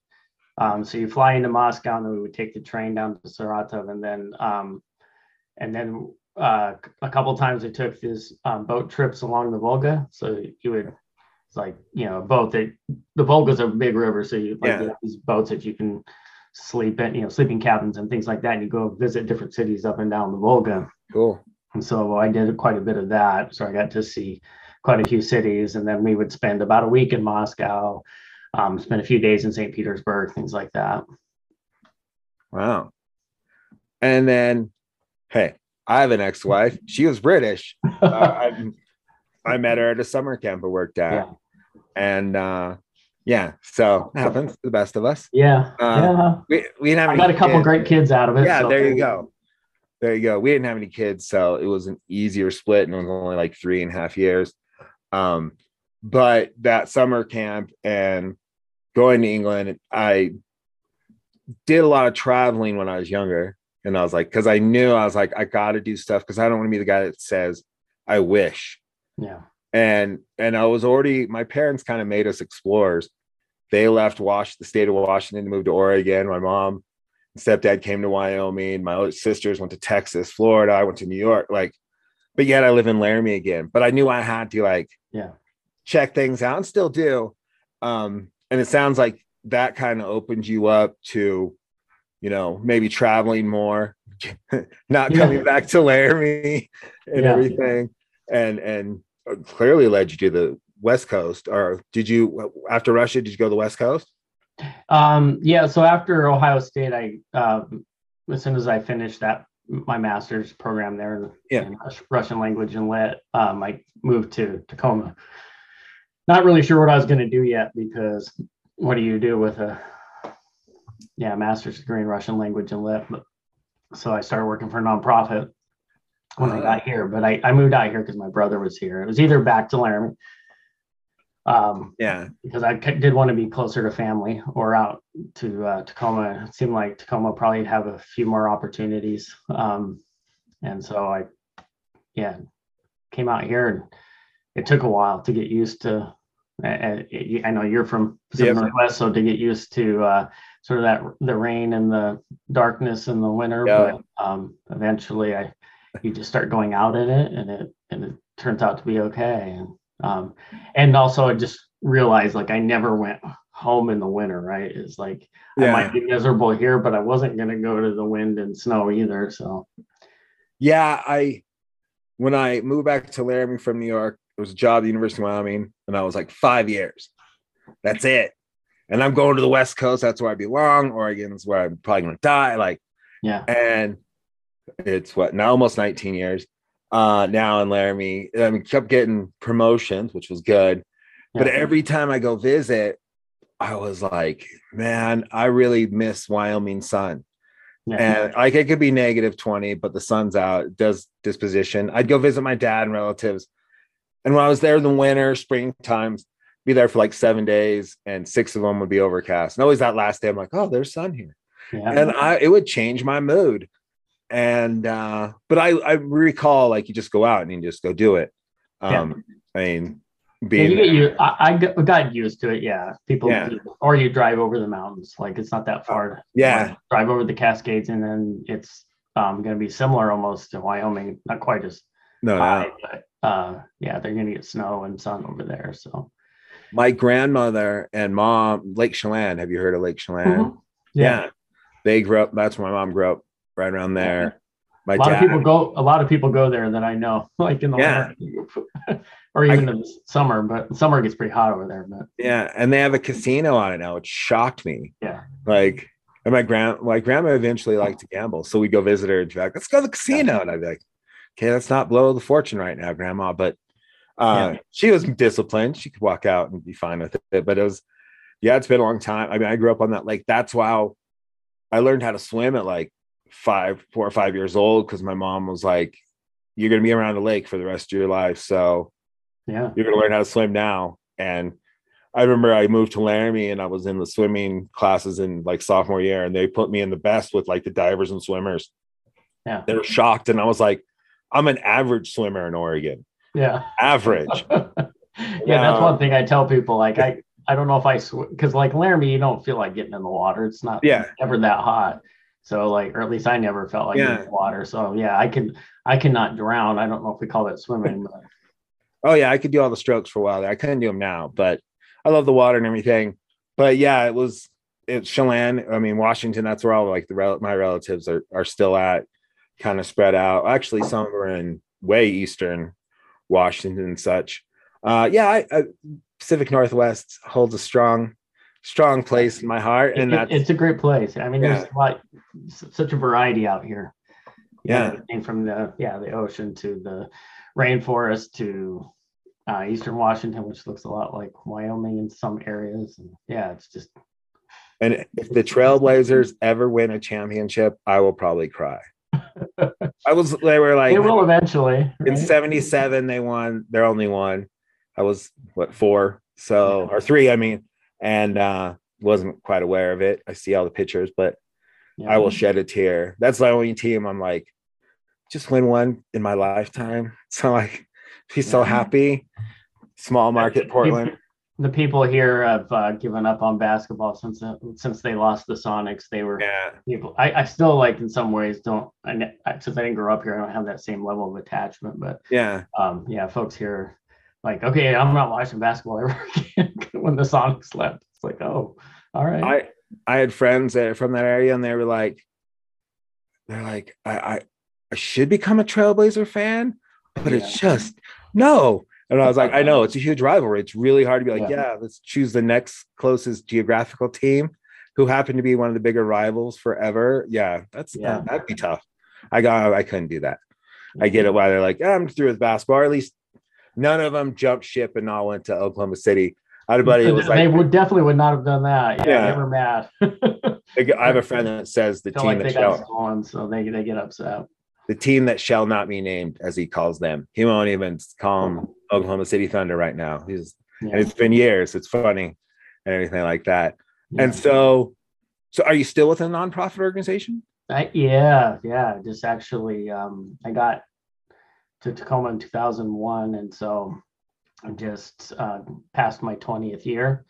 Um, so you fly into Moscow, and then we would take the train down to Saratov, and then um, and then uh, a couple times we took these um, boat trips along the Volga. So you would it's like you know a boat that the Volga's a big river, so you like Yeah. you have these boats that you can sleep in, you know, sleeping cabins and things like that. And you go visit different cities up and down the Volga. Cool. And so I did quite a bit of that. So I got to see quite a few cities. And then we would spend about a week in Moscow, um, spend a few days in St. Petersburg, things like that. Wow. And then, hey, I have an ex-wife. She was British. Uh, I, I met her at a summer camp I worked at, Yeah. and uh, yeah, so happens to the best of us. yeah. Uh, yeah. We we didn't have I got a couple kids. great kids out of it. Yeah, so- there you go. There you go. We didn't have any kids, so it was an easier split, and it was only like three and a half years. Um, but that summer camp and going to England, I did a lot of traveling when I was younger. And I was like, because I knew I was like, I got to do stuff because I don't want to be the guy that says, I wish. Yeah. And and I was already my parents kind of made us explorers. They left Wash the state of Washington to move to Oregon. My mom and stepdad came to Wyoming. My other sisters went to Texas, Florida. I went to New York. Like, but yet I live in Laramie again. But I knew I had to like Yeah. check things out and still do. Um, and it sounds like that kind of opens you up to, you know, maybe traveling more, not Yeah. coming back to Laramie and Yeah. everything. And and clearly led you to the West Coast. Or did you after Russia, did you go to the West Coast? Um, yeah. So after Ohio State, I um, as soon as I finished that my master's program there in, Yeah. in Russian language and lit, um, I moved to Tacoma. Not really sure what I was going to do yet because what do you do with a yeah master's degree in Russian language and lit? But, so I started working for a nonprofit when I Uh. got here, but I, I moved out here because my brother was here. It was either back to Laramie. Um, Yeah. because I did want to be closer to family or out to uh, Tacoma. It seemed like Tacoma probably have a few more opportunities. Um, and so I, yeah, came out here and it took a while to get used to. I, I know you're from Pacific Yep. Northwest, so to get used to uh, sort of that the rain and the darkness in the winter, Yeah. but um, eventually I you just start going out in it and it and it turns out to be okay. And um, and also I just realized like I never went home in the winter, right? It's like I might be miserable here, but I wasn't gonna go to the wind and snow either. So Yeah, I when I moved back to Laramie from New York, it was a job at the University of Wyoming, and I was like five years. That's it. And I'm going to the West Coast. That's where I belong. Oregon's where I'm probably gonna die. Like, yeah, and it's what now almost 19 years. Uh now in Laramie. I mean, kept getting promotions, which was good. But yeah, every time I go visit, I was like, man, I really miss Wyoming sun yeah, and like it could be negative 20 but the sun's out it does disposition i'd go visit my dad and relatives and when i was there in the winter spring times be there for like seven days and six of them would be overcast and always that last day i'm like oh there's sun here yeah. and i it would change my mood and uh but i i recall like you just go out and you just go do it um i mean Yeah, you get you. I, I got- used to it. Yeah, people. Yeah. Or you drive over the mountains. Like it's not that far. Yeah. drive over the Cascades, and then it's um, going to be similar almost to Wyoming. Not quite as no, no. but uh, yeah, they're going to get snow and sun over there. So my grandmother and mom lake chelan have you heard of lake chelan Mhm. yeah. they grew up that's where my mom grew up right around there my a lot dad of people go. A lot of people go there that I know, like in the Yeah. winter, or even in the summer. But summer gets pretty hot over there. But yeah and they have a casino on it now which shocked me yeah, like and my grand my grandma eventually liked to gamble so we'd go visit her and she'd be like let's go to the casino and i'd be like okay let's not blow the fortune right now grandma but uh Yeah. she was disciplined she could walk out and be fine with it but it was yeah it's been a long time i mean i grew up on that lake that's why i learned how to swim at like five four or five years old because my mom was like you're going to be around the lake for the rest of your life so yeah, you're going to learn how to swim now. And I remember I moved to Laramie and I was in the swimming classes in like sophomore year, and they put me in the best with like the divers and swimmers. Yeah. They were shocked. And I was like, I'm an average swimmer in Oregon. yeah. Average. yeah, that's one thing I tell people. Like I, I don't know if I because like Laramie, you don't feel like getting in the water. It's not Yeah. ever that hot. So like, or at least I never felt like Yeah. water. So yeah, I can I cannot drown. I don't know if we call that swimming, but oh, yeah. I could do all the strokes for a while. I couldn't do them now, but I love the water and everything. But yeah, it was, it's Chelan. I mean, Washington, that's where all like the rel- my relatives are, are still at, kind of spread out. Actually, some are in way eastern Washington and such. Uh, yeah, I, I, Pacific Northwest holds a strong, strong place in my heart, and it- that's it's a great place. I mean, there's Yeah. a lot, such a variety out here. Yeah. everything from the yeah the ocean to the rainforest to uh, eastern Washington, which looks a lot like Wyoming in some areas. And yeah, it's just and if the Trailblazers ever win a championship, I will probably cry. I was they were like it will eventually. in right? 77 they won their only one i was what four so or three i mean and uh wasn't quite aware of it i see all the pictures but I will shed a tear. That's the only team I'm like, just win one in my lifetime. So like, he's so Yeah. happy. Small market Portland. The people here have uh, given up on basketball since uh, since they lost the Sonics. They were Yeah. people. I, I still like in some ways don't. I- since I didn't grow up here, I don't have that same level of attachment. But Yeah. um, yeah, folks here like, okay, I'm not watching basketball ever again when the Sonics left. It's like, oh, all right. I I had friends that from that area and they were like, they're like, I I, I should become a Trailblazer fan, but it's just no. And I was like, I know it's a huge rivalry. It's really hard to be like, Yeah. yeah, let's choose the next closest geographical team who happened to be one of the bigger rivals forever. Yeah, that's Yeah. that'd be tough. I got I couldn't do that. I get mm-hmm. it why they're like, "Yeah, I'm through with basketball. Or at least none of them jumped ship and all went to Oklahoma City. I had a buddy was they would definitely would not have done that. Yeah, Yeah. they were mad. I have a friend that says the team like that shall stolen, so they they get upset. the team that shall not be named, as he calls them. He won't even call them Oklahoma City Thunder right now. He's Yeah. and it's been years. It's funny and everything like that. Yeah. And so, so are you still with a nonprofit organization? I, yeah, yeah. Just actually, um, I got to Tacoma in 2001, and so I'm just uh, past my 20th year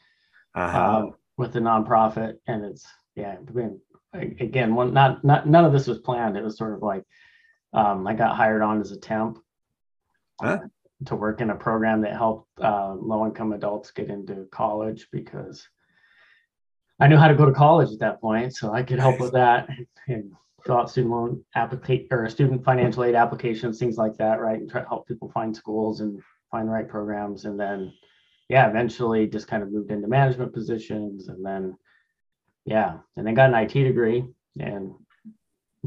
Uh-huh. um, with the nonprofit, and it's yeah. Been, again, one not not none of this was planned. It was sort of like um, I got hired on as a temp Huh? to work in a program that helped uh, low income adults get into college because I knew how to go to college at that point, so I could help with that and fill out student loan application or student financial aid applications, things like that, right? And try to help people find schools and find the right programs. And then, yeah, eventually just kind of moved into management positions and then, yeah, and then got an IT degree and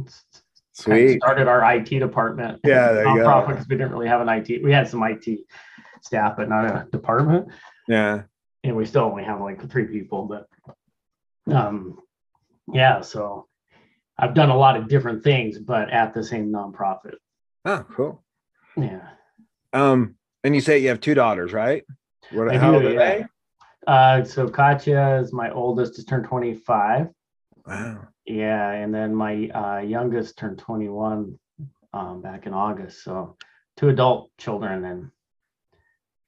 s- kind of Sweet. started our IT department. Yeah, there you go. nonprofit because we didn't really have an IT. We had some IT staff, but not a department Yeah. and we still only have like three people, but um yeah, so I've done a lot of different things, but at the same nonprofit. Oh, cool. Yeah. Um, and you say you have two daughters, right? What, I how do, old are they? Uh so Katya is my oldest, just turned 25. Wow. Yeah, and then my uh youngest turned 21 um back in August. So two adult children and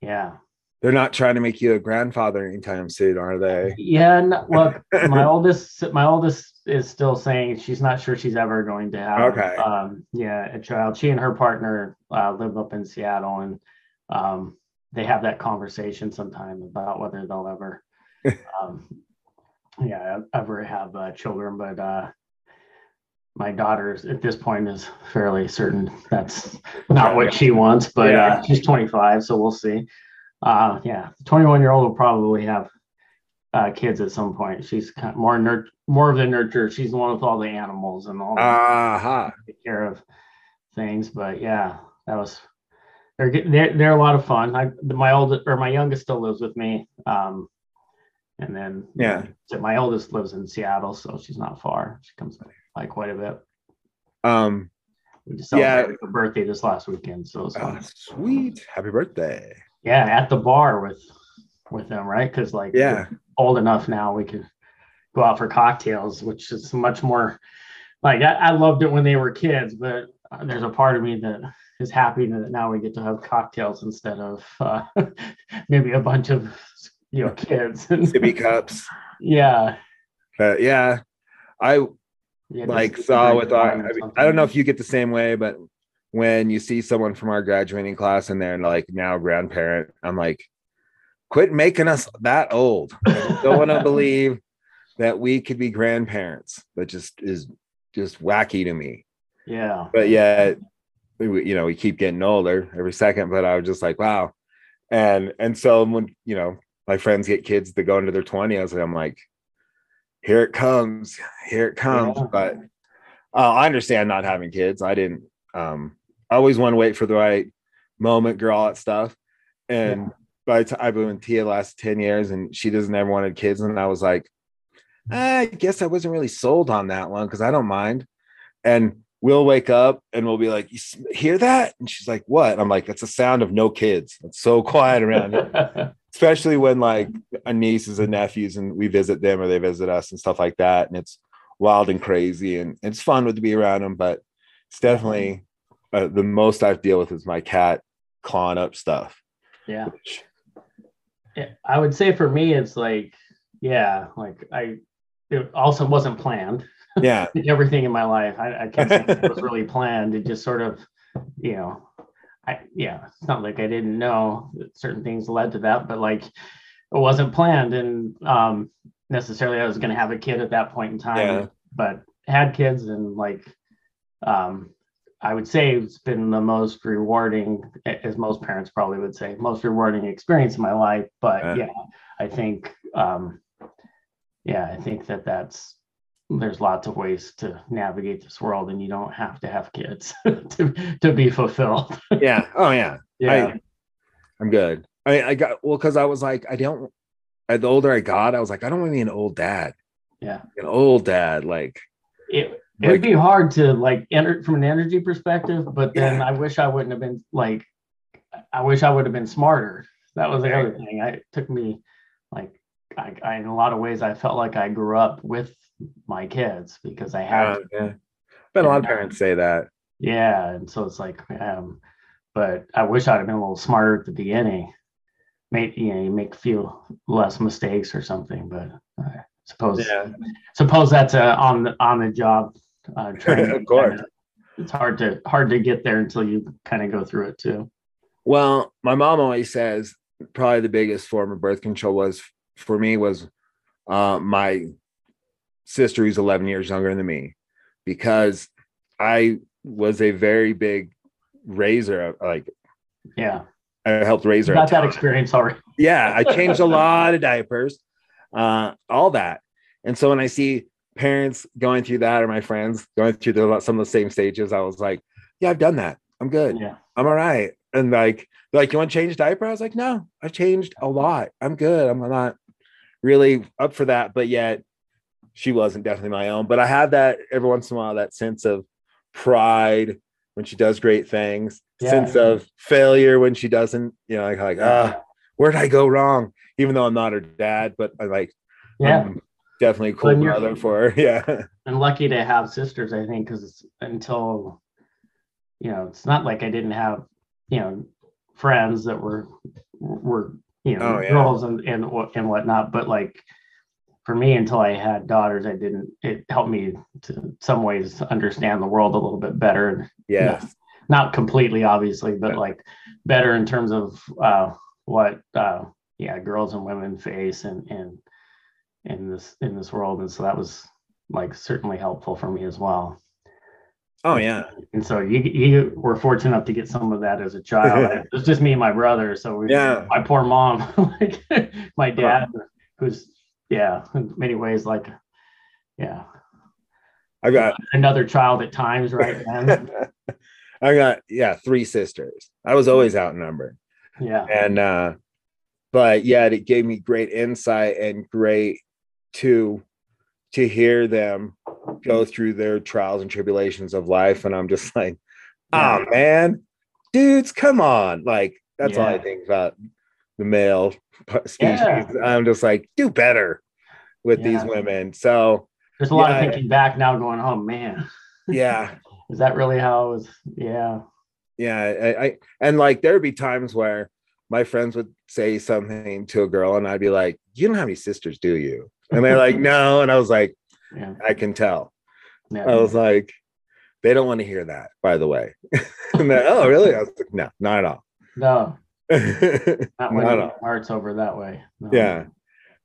yeah. They're not trying to make you a grandfather anytime soon, are they? Yeah, no, well, my oldest, my oldest is still saying she's not sure she's ever going to have, Okay. um, yeah, a child. She and her partner uh, live up in Seattle, and um, they have that conversation sometime about whether they'll ever, um, yeah, ever have uh, children. But uh, my daughter's at this point is fairly certain that's not what she wants. But Yeah. uh, she's 25, so we'll see. Uh, yeah, 21 year old will probably have uh, kids at some point. She's kind of more more of the nurturer. She's the one with all the animals and all Aha. take care of things. But yeah, that was they're they're they're a lot of fun. I my old or my youngest still lives with me. Um, and then Yeah. so my oldest lives in Seattle, so she's not far. She comes by quite a bit. Um, We just Yeah. celebrated her birthday this last weekend, so it was fun. oh, sweet. Happy birthday. yeah, at the bar with with them, right? Because like Yeah. old enough now we can go out for cocktails, which is much more like I, I loved it when they were kids, but uh, there's a part of me that is happy that now we get to have cocktails instead of uh, maybe a bunch of you know kids. And sippy cups. yeah, But yeah, I yeah, like saw with our I, mean. I don't know if you get the same way but when you see someone from our graduating class and they're like now grandparent i'm like quit making us that old i don't want to believe that we could be grandparents that just is just wacky to me. Yeah, but yet we, you know we keep getting older every second but i was just like wow. And and so when you know my friends get kids that go into their 20s i'm like here it comes here it comes. Yeah. but uh, i understand not having kids. I didn't um I always want to wait for the right moment girl all that stuff. And by the time i've been with tia the last 10 years and she doesn't ever wanted kids. And i was like i guess i wasn't really sold on that one because i don't mind and we'll wake up and we'll be like, "You hear that?" And she's like, "What?" I'm like, "That's the sound of no kids. It's so quiet around here." Especially when like a nieces and nephews and we visit them or they visit us and stuff like that, and it's wild and crazy, and it's fun to be around them. But it's definitely uh, the most I've deal with is my cat clawing up stuff. Yeah. yeah. I would say for me, it's like, yeah, like I, it also wasn't planned. Yeah. Everything in my life, I, I can't say it was really planned. It just sort of, you know, I, yeah, it's not like I didn't know that certain things led to that, but like it wasn't planned. And um, necessarily I was going to have a kid at that point in time, Yeah. but had kids and like, um, I would say it's been the most rewarding, as most parents probably would say, most rewarding experience in my life. But Yeah. yeah, I think, um, yeah, I think that that's there's lots of ways to navigate this world, and you don't have to have kids to to be fulfilled. Yeah. Oh yeah. Yeah, I, I'm good. I I got well because I was like I don't. uh, The older I got, I was like I don't want to be an old dad. Yeah. An old dad, like it it'd be hard to like enter from an energy perspective, but then I wish I wouldn't have been like, I wish I would have been smarter. That was the other thing. I it took me I, I in a lot of ways I felt like I grew up with my kids because I had uh, yeah. But a lot of parents say that. Yeah, and so it's like, um, but I wish I'd have been a little smarter at the beginning. Make you know, you make a few less mistakes or something. But I suppose Yeah. suppose that's a on the on the job uh, training. Of course. it's hard to hard to get there until you kind of go through it too. Well, my mom always says probably the biggest form of birth control was for me was uh, my sister who's 11 years younger than me because I was a very big raiser. Like Yeah, I helped raise her. got that experience already. yeah, I changed a lot of diapers, uh, all that. And so when I see parents going through that or my friends going through the, some of the same stages, I was like, yeah, I've done that. I'm good. Yeah, I'm all right. And like, like, you want to change diaper? I was like, no, I've changed a lot. I'm good. I'm not really up for that. But yet she wasn't definitely my own. But I have that every once in a while, that sense of pride when she does great things, Yeah. sense of failure when she doesn't, you know, like, like ah, where did I go wrong? Even though I'm not her dad, but I like, yeah. I'm definitely a cool brother for her. Yeah. and lucky to have sisters i think because until you know it's not like i didn't have you know friends that were were you know Oh, yeah. girls and and and whatnot but like for me until i had daughters i didn't it helped me to some ways understand the world a little bit better and Yes. not completely obviously but Yeah. like better in terms of uh what uh yeah girls and women face and and in this in this world and so that was like certainly helpful for me as well Oh, yeah. and so you you were fortunate enough to get some of that as a child it was just me and my brother so we Yeah. my poor mom like my dad who's yeah in many ways like yeah I got another child at times right then I got yeah, three sisters. I was always outnumbered. yeah And uh but yet it gave me great insight and great to to hear them go mm-hmm. through their trials and tribulations of life. And I'm just like, oh man, dudes, come on. Like that's all I think about the male species. Yeah. I'm just like, do better with these women. So there's a lot Yeah. of thinking back now going oh man yeah. is that really how it was yeah yeah I, I and like there'd be times where my friends would say something to a girl and i'd be like you don't have any sisters do you and they're like no and i was like yeah i can tell yeah. I was like they don't want to hear that by the way. And oh really? I was like no not at all. No. Not not when all. heart's over that way. No. yeah.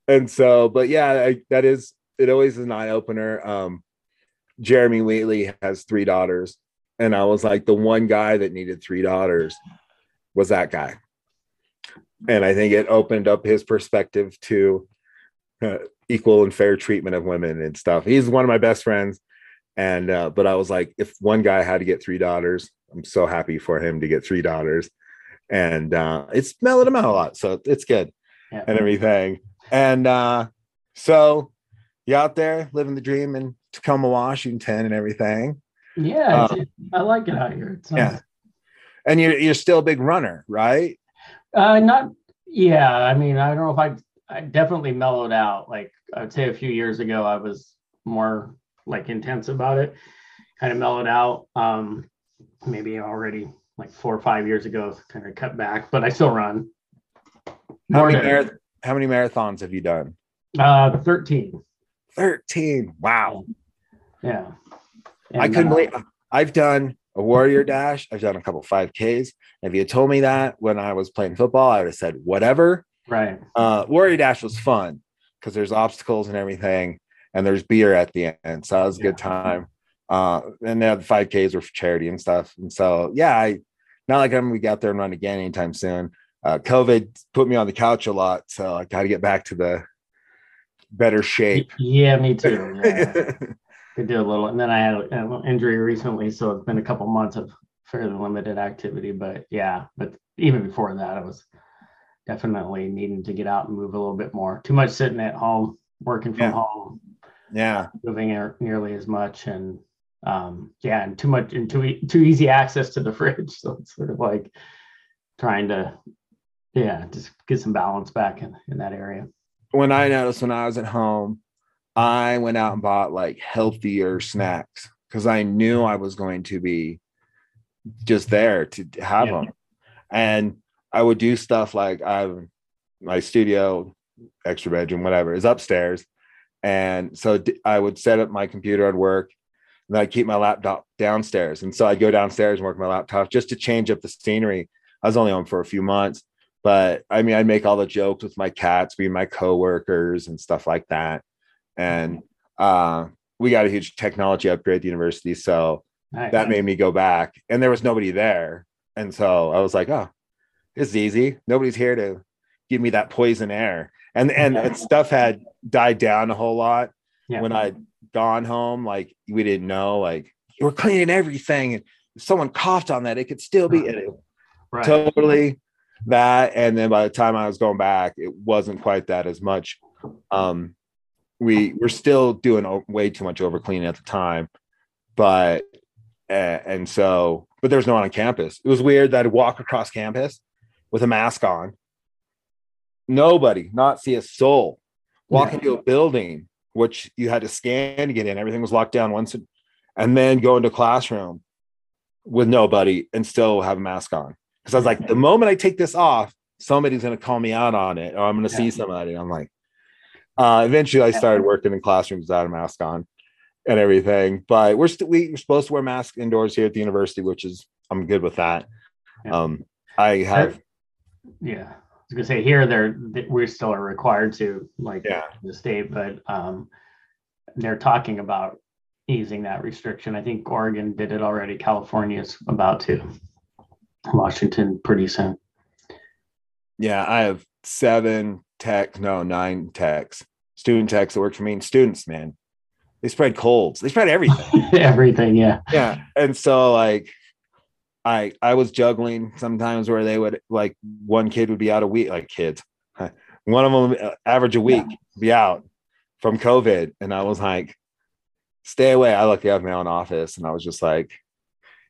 And so but yeah I, that is it always is an eye-opener um jeremy wheatley has three daughters and i was like the one guy that needed three daughters was that guy. And i think it opened up his perspective to uh, equal and fair treatment of women and stuff. He's one of my best friends and uh, but i was like if one guy had to get three daughters i'm so happy for him to get three daughters and uh it's mellowed him out a lot so it's good Yeah. and everything and uh so you out there living the dream in tacoma washington and everything Yeah, Uh, I like it out here. It's yeah nice. and you're, you're still a big runner right Uh, not. Yeah, I mean, I don't know if I. I definitely mellowed out. Like I would say, a few years ago, I was more like intense about it. Kind of mellowed out. Um, maybe already like four or five years ago, kind of cut back, but I still run. How many, than- marath- how many marathons have you done? uh, 13. 13. Wow. Yeah. I couldn't uh, believe I've done a warrior dash. I've done a couple 5Ks. If you had told me that when I was playing football, I would have said whatever. Right. Uh, warrior dash was fun because there's obstacles and everything, and there's beer at the end. So that was a good time. Uh, and then the 5Ks were for charity and stuff. And so, yeah, I not like I'm gonna get out there and run again anytime soon. Uh, COVID put me on the couch a lot, so I got to get back to the better shape. Yeah, me too. Yeah. Could do a little, and then I had an injury recently, so it's been a couple months of fairly limited activity. But yeah, but even before that, I was definitely needing to get out and move a little bit more. Too much sitting at home, working from Yeah. home, yeah. moving er- nearly as much, and um, yeah, and too much and too e- too easy access to the fridge. So it's sort of like trying to, yeah, just get some balance back in, in that area. when I noticed when I was at home, I went out and bought like healthier snacks because I knew I was going to be just there to have Yeah. them. And I would do stuff like I my studio, extra bedroom, whatever is upstairs. And so I would set up my computer at work and I'd keep my laptop downstairs. And so I'd go downstairs and work my laptop just to change up the scenery. I was only on for a few months, but I mean, I'd make all the jokes with my cats being my coworkers and stuff like that. And uh, we got a huge technology upgrade at the university. So Nice. that made me go back and there was nobody there. And so I was like, oh, it's easy. Nobody's here to give me that poison air. And and, and stuff had died down a whole lot yeah. when I'd gone home. Like we didn't know, like we're cleaning everything. And someone coughed on that, it could still be it right. totally that and then by the time i was going back it wasn't quite that as much um we we're still doing way too much over cleaning at the time but and so but there's no one on campus it was weird that i'd walk across campus with a mask on nobody not see a soul walk Yeah. into a building which you had to scan to get in everything was locked down once and then go into a classroom with nobody and still have a mask on because I was like, the moment I take this off, somebody's going to call me out on it, or I'm going to see somebody. I'm like, uh, eventually, I started working in classrooms without a mask on and everything. But we're still we, we're supposed to wear masks indoors here at the university, which is I'm good with that. Yeah. Um, I have Yeah, was gonna say here they're we still are required to like Yeah. the state, but um, they're talking about easing that restriction. I think Oregon did it already. California's about to. Washington pretty soon. yeah I have seven tech no nine techs student techs that work for me and students man they spread colds they spread everything Everything, yeah, yeah and so like i i was juggling sometimes where they would like one kid would be out a week like kids. One of them uh, average a week be out from covid. And i was like stay away. I luckily have my own office and i was just like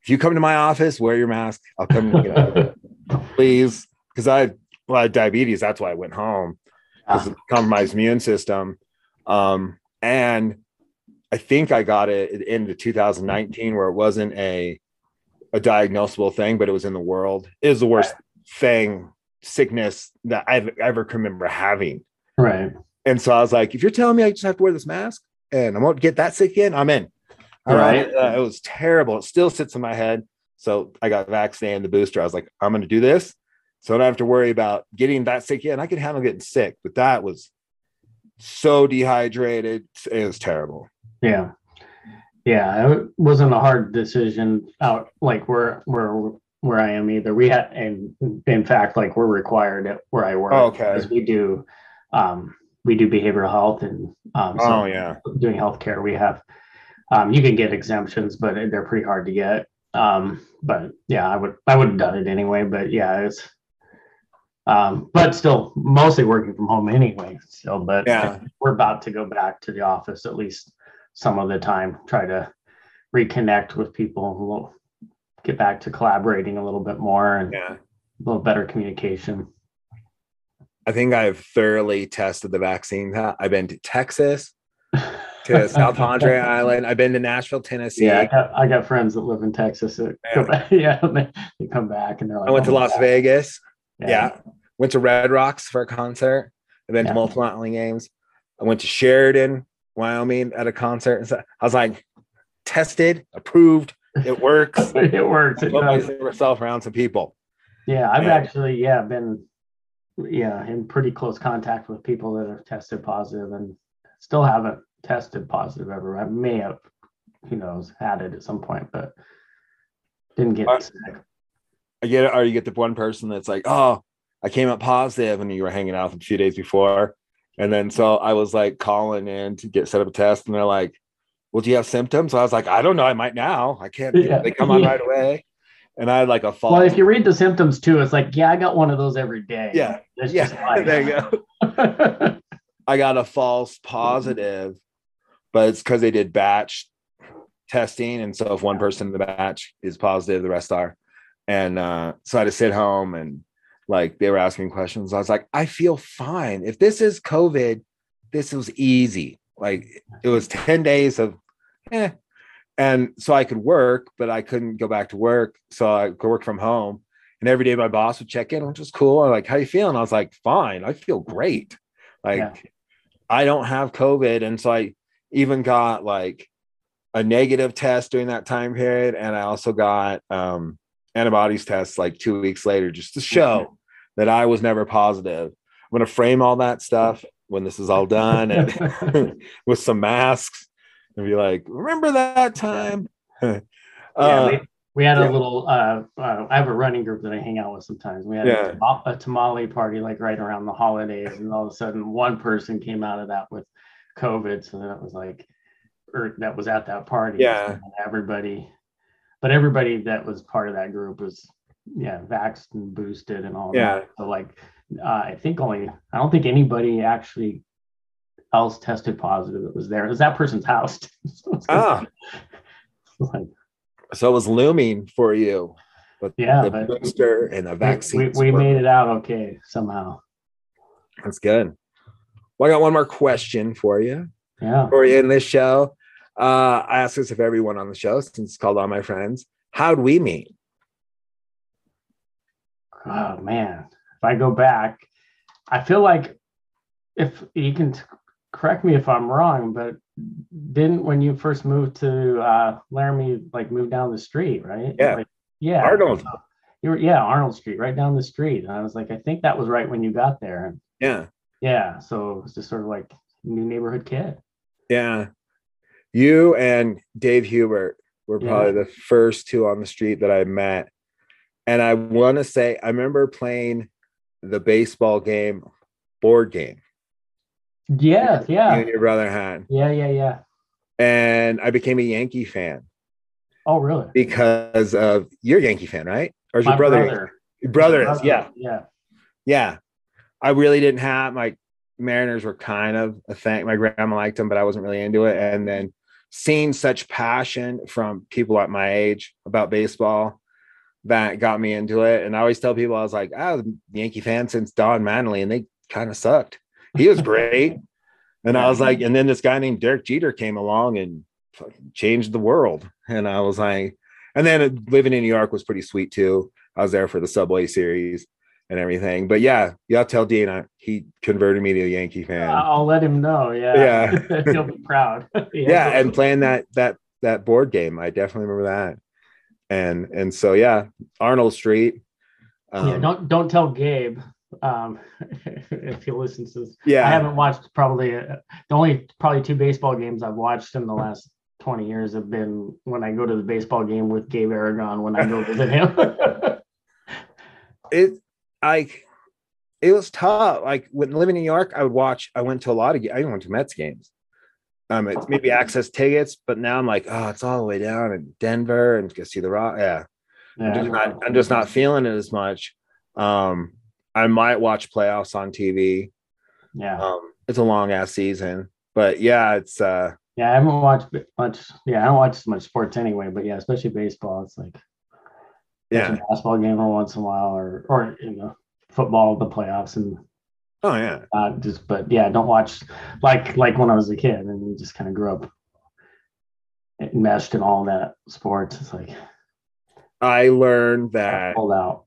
if you come to my office wear your mask. I'll come and get out of it please. Because i well I had diabetes. That's why i went home. Of the compromised immune system. Um, and I think I got it at the end of 2019 where it wasn't a a diagnosable thing, but it was in the world. It was the worst thing, sickness that I've ever can remember having. right. And so I was like, if you're telling me I just have to wear this mask and I won't get that sick again, I'm in. All right. Uh, it was terrible. It still sits in my head. So I got vaccinated, the booster. I was like, I'm going to do this. So I don't have to worry about getting that sick again. I can handle getting sick, but that was so dehydrated. It was terrible. Yeah. Yeah, it wasn't a hard decision out like where where where I am either. We had and in fact like we're required at where I work Okay. because we do um we do behavioral health and um so Oh, yeah. doing healthcare we have um you can get exemptions but they're pretty hard to get. Um but yeah, I would I would have done it anyway, but yeah, it's um but still mostly working from home anyway still but Yeah. we're about to go back to the office at least some of the time try to reconnect with people who will get back to collaborating a little bit more and Yeah. a little better communication I think I've thoroughly tested the vaccine. I've been to Texas. to South Padre Island. I've been to Nashville, Tennessee. Yeah, I got, I got friends that live in Texas. That Yeah. back, yeah, they, come back and they're like, I went to "Oh Las God." Vegas. Yeah. Went to Red Rocks for a concert. I've been Yeah. to multiple games. I went to Sheridan, Wyoming at a concert. And so I was like, tested, approved, it works. it works. It does. myself around some people. Yeah, I've Yeah. actually yeah been yeah in pretty close contact with people that have tested positive and still haven't tested positive ever. I may have, who knows, had it at some point, but didn't get Uh, sick. I get it. Or you get the one person that's like, oh, I came up positive, and you were hanging out a few days before. And then so I was like calling in to get set up a test, and they're like, Well, do you have symptoms? I was like, I don't know. I might now. I can't. Yeah. They come on right away. And I had like a false. Well, if you read the symptoms too, it's like yeah, I got one of those every day. Yeah, It's yeah, there you go. I got a false positive, but it's because they did batch testing. And so if one person in the batch is positive, the rest are. And uh, so I had to sit home and like they were asking questions. I was like, I feel fine. If this is COVID, this was easy. Like it was 10 days of eh. And so I could work, but I couldn't go back to work. So I could work from home. And every day my boss would check in, which was cool. I'm like, how you feeling? I was like, fine. I feel great. Like Yeah. I don't have COVID. And so I even got like a negative test during that time period. And I also got um antibodies tests like two weeks later just to show that I was never positive. I'm gonna frame all that stuff when this is all done and with some masks and be like, remember that time? yeah, Uh, we, we had yeah. a little. Uh, uh, I have a running group that I hang out with sometimes. We had Yeah. a, a tamale party like right around the holidays, and all of a sudden one person came out of that with COVID. So then it was like, or that was at that party. Yeah. Everybody, but everybody that was part of that group was yeah, vaxxed and boosted and all Yeah. that. So like, uh, I think only I don't think anybody actually else tested positive that was there. It was that person's house. So ah, like, so it was looming for you. But Yeah, the but- booster and the we, vaccine. we made it out okay somehow. That's good. Well, I got one more question for you. Yeah. For you in this show. Uh, I ask this of everyone on the show since it's called All My Friends. How'd we meet? Oh man, if I go back, I feel like if you can t- correct me if I'm wrong, but didn't when you first moved to uh, Laramie, like move down the street, right? Yeah. Like, yeah. Arnold. You were yeah Arnold Street, right down the street. And I was like, I think that was right when you got there. And Yeah. yeah, so it was just sort of like new neighborhood kid. Yeah. You and Dave Hubert were Yeah. probably the first two on the street that I met. And I want to say, I remember playing the baseball game board game Yeah, you yeah, and your brother had. yeah, yeah, yeah. And I became a Yankee fan Oh, really? because of you're a Yankee fan, right? Or is your brother? brother. Your brother is, yeah. yeah. Yeah. I really didn't have my Mariners were kind of a thing. My grandma liked them, but I wasn't really into it. And then seeing such passion from people at my age about baseball that got me into it. And I always tell people I was like, I was a Yankee fan since Don Mattingly, and they kind of sucked. He was great. and I was like, and then this guy named Derek Jeter came along and changed the world. And I was like, and then uh, living in New York was pretty sweet too. I was there for the Subway series and everything. But yeah, y'all tell Dean I, he converted me to a Yankee fan. I'll let him know. Yeah. Yeah. He'll be proud. yeah, and playing that that that board game, I definitely remember that. And and so yeah, Arnold Street. Um, yeah, don't don't tell Gabe um, if he listens to this. yeah, I haven't watched probably uh, the only probably two baseball games I've watched in the last 20 years have been when I go to the baseball game with Gabe Aragon when I go visit him. it like it was tough. Like when living in New York, I would watch. I went to a lot of. I went to Mets games. Um, it's maybe access tickets, but now I'm like, oh, it's all the way down in Denver and go see the Rock. Yeah, I'm just not. I'm just not feeling it as much. Um, I might watch playoffs on TV. Yeah. Um, it's a long ass season, but yeah, it's uh, Yeah, I haven't watched much. Yeah, I don't watch as much sports anyway, but yeah, especially baseball. It's like yeah, a basketball game every once in a while or or you know, football, the playoffs and Oh yeah. Uh, just, but yeah, don't watch like like when I was a kid and you just kind of grew up enmeshed in all that sports. It's like I learned that pulled out.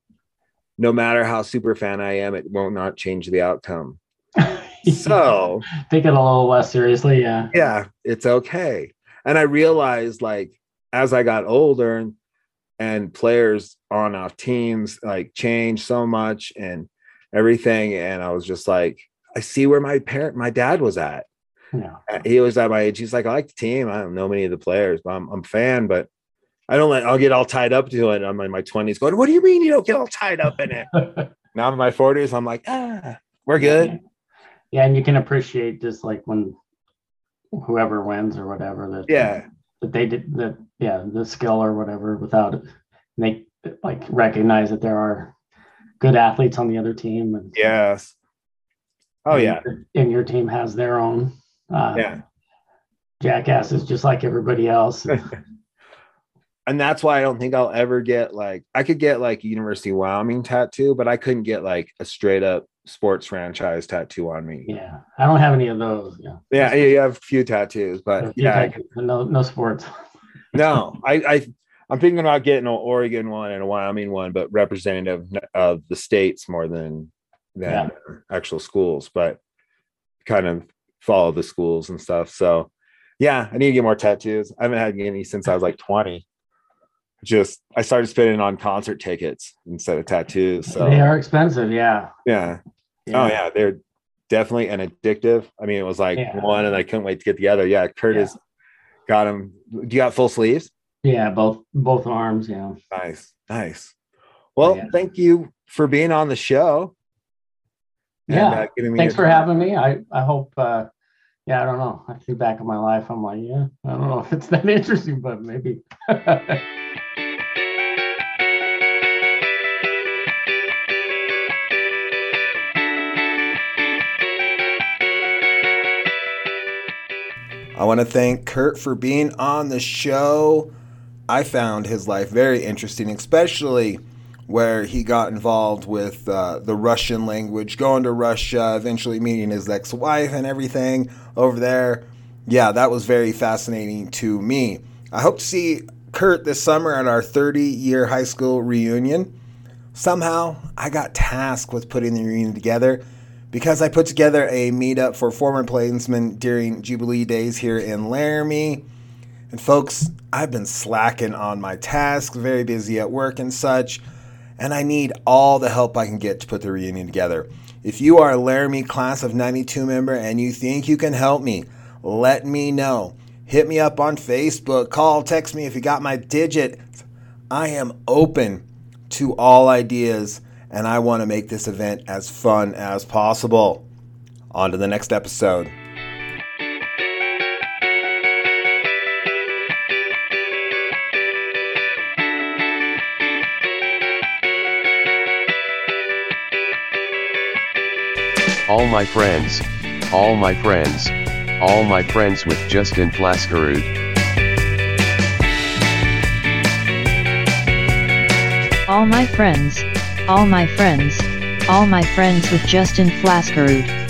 no matter how super fan I am, it won't not change the outcome. So take it a little less seriously. Yeah. yeah, it's okay. And I realized like as I got older and and players on our teams like changed so much and everything. And I was just like, I see where my parent, my dad was at. Yeah. Uh, He was at my age. He's like, I like the team. I don't know many of the players, but I'm, I'm a fan, but I don't like, I'll get all tied up to it. I'm in my 20s going, What do you mean you don't get all tied up in it? now I'm in my 40s. I'm like, Ah, we're good. Yeah, and you can appreciate just like when whoever wins or whatever that Yeah. that they did that yeah the skill or whatever without it they like recognize that there are good athletes on the other team and Yes. Oh, and yeah. your- and your team has their own uh Yeah. jackasses just like everybody else and that's why I don't think I'll ever get like I could get like University of Wyoming tattoo, but I couldn't get like a straight up sports franchise tattoo on me. yeah i don't have any of those yeah Yeah, you have a few tattoos, but few yeah, tattoos, no no sports no, I, I I'm thinking about getting an Oregon one and a Wyoming one, but representative of the states more than than actual schools, but kind of follow the schools and stuff. So yeah, I need to get more tattoos. I haven't had any since I was like 20. Just I started spending on concert tickets instead of tattoos. So they are expensive yeah yeah. Oh yeah, they're definitely an addictive. I mean, it was like Yeah. one, and I couldn't wait to get the other. Yeah, Curtis got him. Do you got full sleeves? Yeah both both arms yeah Nice, nice. Well, Yeah. thank you for being on the show. and, Yeah, uh, me thanks for time. having me. I I hope. uh Yeah, I don't know. I think back in my life, I'm like, yeah, I don't know if it's that interesting, but maybe. I want to thank Kurt for being on the show. I found his life very interesting, especially where he got involved with uh, the Russian language, going to Russia, eventually meeting his ex wife and everything over there. Yeah, that was very fascinating to me. I hope to see Kurt this summer at our 30 year high school reunion. Somehow, I got tasked with putting the reunion together because I put together a meetup for former plainsmen during Jubilee days here in Laramie. And folks, I've been slacking on my tasks, very busy at work and such, and I need all the help I can get to put the reunion together. If you are a Laramie class of 92 member and you think you can help me, let me know. Hit me up on Facebook, call, text me if you got my digit. I am open to all ideas and I want to make this event as fun as possible. On to the next episode. All my friends, all my friends, all my friends with Justin Flaskerud. All my friends, all my friends, all my friends with Justin Flaskerud.